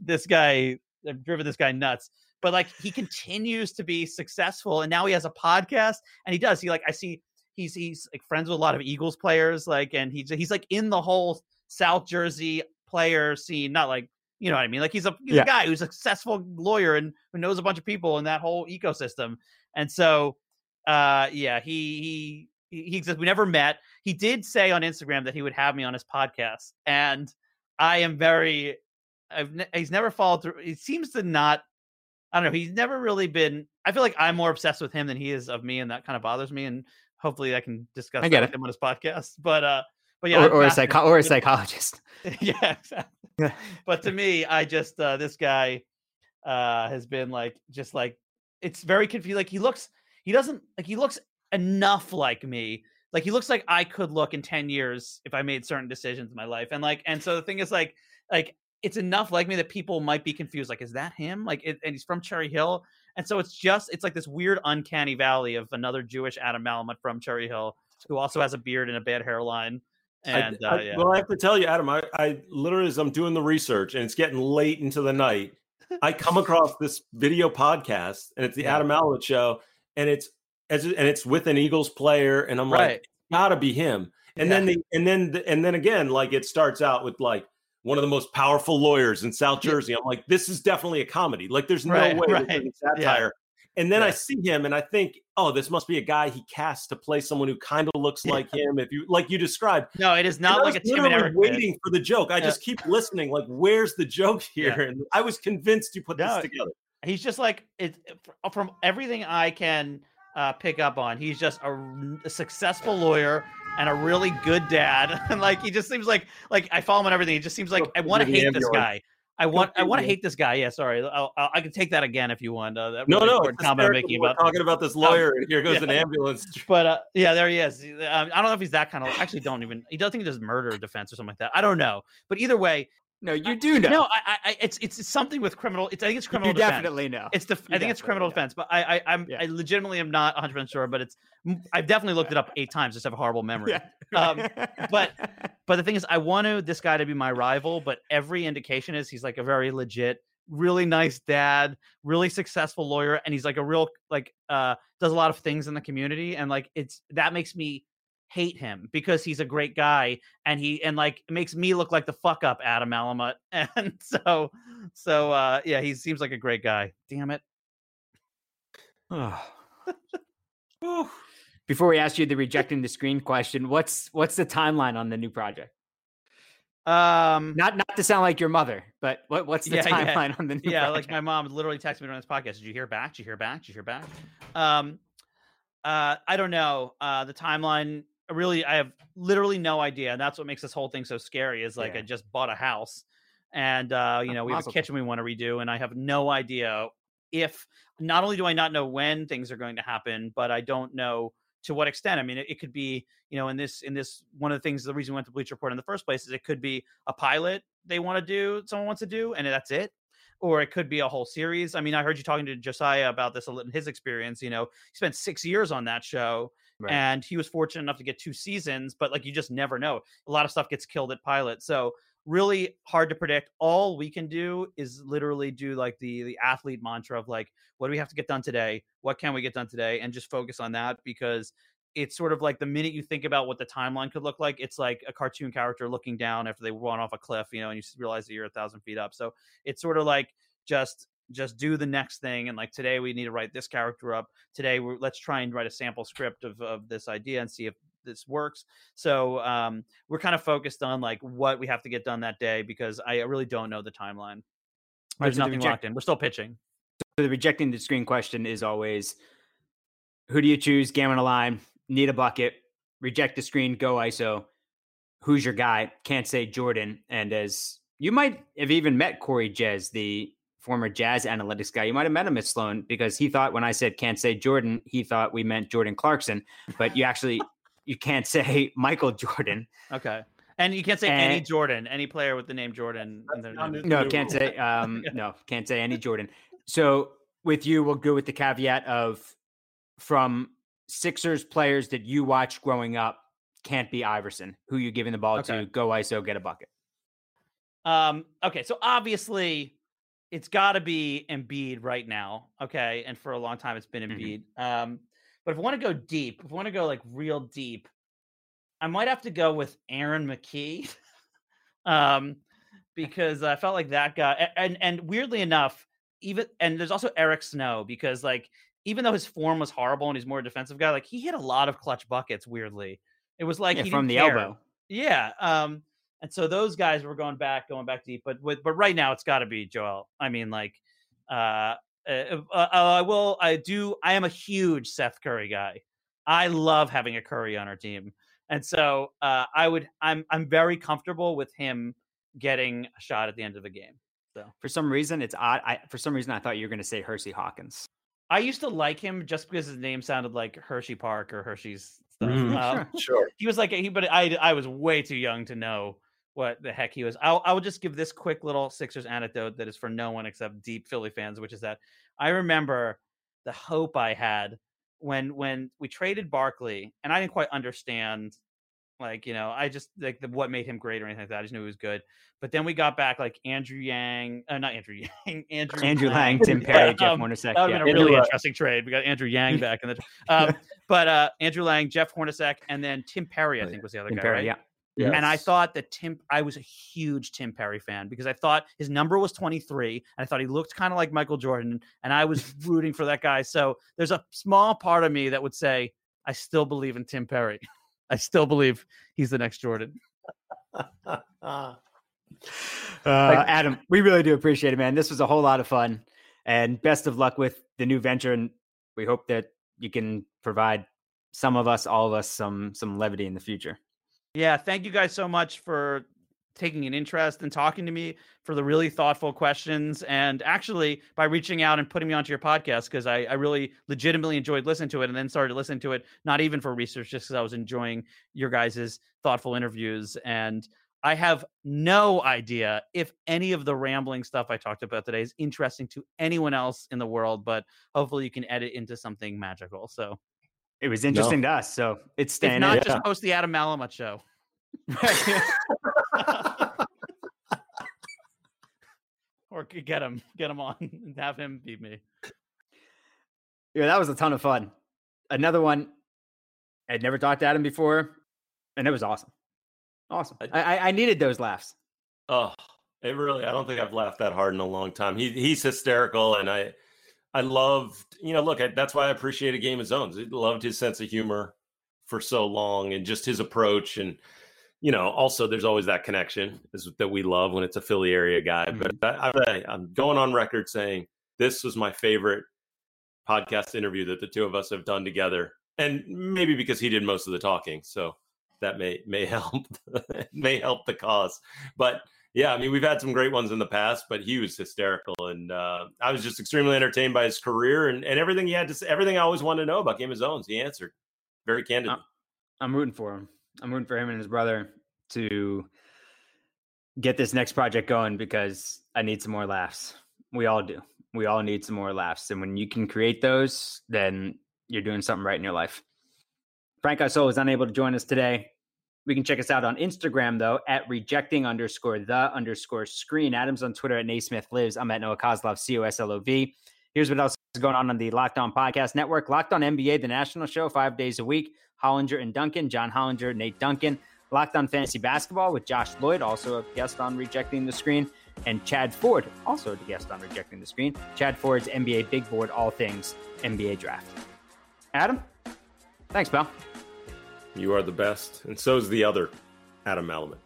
this guy I've driven this guy nuts. But like he continues to be successful, and now he has a podcast, and he does. He like I see he's he's like friends with a lot of Eagles players, like, and he's he's like in the whole South Jersey player scene, not like you know what I mean? Like he's a he's yeah. a guy who's a successful lawyer and who knows a bunch of people in that whole ecosystem. And so uh, yeah, he he he says we never met. He did say on Instagram that he would have me on his podcast, and I am very. I've ne- he's never followed through. He seems to not. I don't know. He's never really been. I feel like I'm more obsessed with him than he is of me, and that kind of bothers me. And hopefully, I can discuss I that get with it. him on his podcast. But uh, but yeah, or, or a psycho- or a psychologist. [LAUGHS] yeah, exactly. [LAUGHS] but to me, I just uh this guy uh has been like just like it's very confusing. Like he looks he doesn't like he looks enough like me. Like he looks like I could look in 10 years if I made certain decisions in my life. And like and so the thing is like like it's enough like me that people might be confused like is that him? Like it, and he's from Cherry Hill. And so it's just it's like this weird uncanny valley of another Jewish Adam Malamut from Cherry Hill who also has a beard and a bad hairline. And I, uh, yeah. Well, I have to tell you, Adam, I, I literally, as I'm doing the research and it's getting late into the night, I come [LAUGHS] across this video podcast and it's the Yeah. Adam Allen show and it's as and it's with an Eagles player and I'm like, Right. it's gotta be him. And then the and then the, and then again, like it starts out with like one of the most powerful lawyers in South Yeah. Jersey. I'm like, this is definitely a comedy. Like, there's no Right, [LAUGHS] way right. satire. And then I see him and I think, oh, this must be a guy he cast to play someone who kind of looks like him. If you like you described, No, it is and not I like a Tim and Eric bit. waiting for the joke. I Yeah. just keep listening, like, where's the joke here? Yeah. And I was convinced you put No, this together. He's just like it from everything I can uh, pick up on. He's just a successful lawyer and a really good dad. [LAUGHS] And like he just seems like like I follow him on everything. He just seems like I want to hate this guy. I want I want to hate this guy. Yeah, sorry. I'll, I'll, I can take that again if you want. Uh, No, really no, comment I'm making about talking about this lawyer, and here goes yeah. an ambulance. [LAUGHS] But uh, yeah, there he is. Um, I don't know if he's that kind of. Actually, don't even. He doesn't think he does murder defense or something like that. I don't know. But either way, No, you do know. no, I, I, I it's it's something with criminal. It's I think it's criminal. you defense. definitely know. It's the. You I think it's criminal know. defense, but I, I, I'm, Yeah. I legitimately am not 100 percent sure. But it's, I've definitely looked it up eight times. Just have a horrible memory. Yeah. Um, but- [LAUGHS] But the thing is, I want to this guy to be my rival. But every indication is he's like a very legit, really nice dad, really successful lawyer, and he's like a real like uh does a lot of things in the community, and like it's that makes me hate him because he's a great guy and he and like makes me look like the fuck up Adam Malamut [LAUGHS] and so so uh yeah he seems like a great guy damn it Oh. [LAUGHS] Before we ask you the [LAUGHS] rejecting the screen question, what's what's the timeline on the new project? um Not not to sound like your mother, but what, what's the Yeah, yeah. timeline on the new yeah project? like my mom literally texted me during this podcast did you hear back did you hear back did you hear back um uh i don't know uh the timeline really i have literally no idea and that's what makes this whole thing so scary is like Yeah. i just bought a house and uh you know we have a kitchen we want to redo and i have no idea if not only do i not know when things are going to happen but i don't know to what extent. I mean it, it could be you know in this in this one of the things the reason we went to bleach report in the first place is it could be a pilot they want to do someone wants to do and that's it or it could be a whole series. I mean i heard you talking to josiah about this a little in his experience you know he spent six years on that show Right. and he was fortunate enough to get two seasons but like you just never know. A lot of stuff gets killed at pilot so really hard to predict. All we can do is literally do like the the athlete mantra of like what do we have to get done today? What can we get done today? and just focus on that because it's sort of like the minute you think about what the timeline could look like it's like a cartoon character looking down after they run off a cliff you know and you realize that you're a thousand feet up so it's sort of like just just do the next thing and like today we need to write this character up today we're, let's try and write a sample script of, of this idea and see if this works so um we're kind of focused on like what we have to get done that day because i really don't know the timeline there's so nothing reject- locked in we're still pitching So the rejecting the screen question is always who do you choose? Game on a line, need a bucket, reject the screen, go ISO. Who's your guy? Can't say Jordan. And as you might have even met Cory Jez, the former jazz analytics guy. You might have met him at Sloan because he thought when I said can't say Jordan, he thought we meant Jordan Clarkson. But you actually you can't [LAUGHS] say Michael Jordan. okay and you can't say any jordan any player with the name jordan in their name. No, can't say. [LAUGHS] Um, no, can't say any Jordan. So with you, we'll go with the caveat of from Sixers players that you watch growing up. Can't be Iverson, who you giving the ball Okay. to. Go ISO, get a bucket. Um, okay, so obviously it's got to be Embiid right now. Okay, and for a long time it's been Mhm. Embiid. Um, but if I want to go deep, if I want to go like real deep, I might have to go with Aaron McKie. [LAUGHS] um, because I felt like that guy, and and weirdly enough, even and there's also Eric Snow because like even though his form was horrible and he's more a defensive guy, like he hit a lot of clutch buckets. Weirdly, it was like Yeah, he from didn't the care. elbow. Yeah. Um, and so those guys were going back, going back deep. But with, but right now it's got to be Joel. I mean, like, uh, uh, uh, I will. I do. I am a huge Seth Curry guy. I love having a Curry on our team, and so uh, I would. I'm I'm very comfortable with him getting a shot at the end of the game. So For some reason, it's odd. I, for some reason, I thought you were going to say Hersey Hawkins. I used to like him just because his name sounded like Hershey Park or Hershey's stuff. Mhm. Um, Sure. [LAUGHS] Sure. he was like he but i i was way too young to know what the heck he was I'll, i will just give this quick little sixers anecdote that is for no one except deep philly fans which is that i remember the hope i had when when we traded barkley and i didn't quite understand like you know i just like the, what made him great or anything like that i just knew he was good but then we got back like andrew yang uh, not andrew yang [LAUGHS] andrew Andrew Lang. Lang, Tim [LAUGHS] Perry, Jeff um, Hornacek. that would yeah. been a Andrew really Lang. interesting trade. We got Andrew Yang [LAUGHS] back in the, um, but uh, Andrew Lang, Jeff Hornacek, and then Tim Perry. I think was the other Tim guy. Perry, right? yeah. And I thought that Tim, I was a huge Tim Perry fan because I thought his number was 23 and I thought he looked kind of like Michael Jordan and I was [LAUGHS] rooting for that guy. So there's a small part of me that would say, I still believe in Tim Perry. [LAUGHS] I still believe he's the next Jordan. [LAUGHS] Uh, Adam, we really do appreciate it, man. This was a whole lot of fun, and best of luck with the new venture. And we hope that you can provide some of us, all of us, some some levity in the future. Yeah, thank you guys so much for taking an interest and talking to me for the really thoughtful questions and actually by reaching out and putting me onto your podcast because I, I really legitimately enjoyed listening to it and then started listening to it not even for research just because I was enjoying your guys' thoughtful interviews and I have no idea if any of the rambling stuff I talked about today is interesting to anyone else in the world, but hopefully you can edit into something magical. So It was interesting to us, so it's if not, in. just post the Adam Malamut show. [LAUGHS] or get him, get him on, and have him beat me. Yeah, that was a ton of fun. Another one. I'd never talked to Adam before, and it was awesome. Awesome. I, I, I needed those laughs. Oh, it really. I don't think I've laughed that hard in a long time. He he's hysterical, and I I loved. You know, look, I, that's why I appreciate a game of zones. I loved his sense of humor for so long, and just his approach, and you know, also there's always that connection is, that we love when it's a Philly area guy. But mm-hmm. I, I, I'm going on record saying this was my favorite podcast interview that the two of us have done together, and maybe because he did most of the talking, so that may may [LAUGHS] help may help the cause. But yeah, I mean, we've had some great ones in the past, but he was hysterical, and uh, I was just extremely entertained by his career and, and everything he had to say. Everything I always wanted to know about Game of Zones, he answered very candidly. I'm rooting for him. I'm rooting for him and his brother to get this next project going because I need some more laughs. We all do. We all need some more laughs. And when you can create those, then you're doing something right in your life. Frank Isola is unable to join us today. We can check us out on Instagram, though, at rejecting underscore the underscore screen. Adam's on Twitter at Naismith Lives. I'm at Noah Coslov, C O S L O V. Here's what else is going on on the Locked On Podcast Network. Locked On NBA, the national show, five days a week. Hollinger and Duncan, John Hollinger, Nate Duncan. Locked On Fantasy Basketball with Josh Lloyd, also a guest on Rejecting the Screen. And Chad Ford, also a guest on Rejecting the Screen. Chad Ford's NBA Big Board, all things NBA draft. Adam, thanks, pal. You are the best, and so is the other Adam Malamut.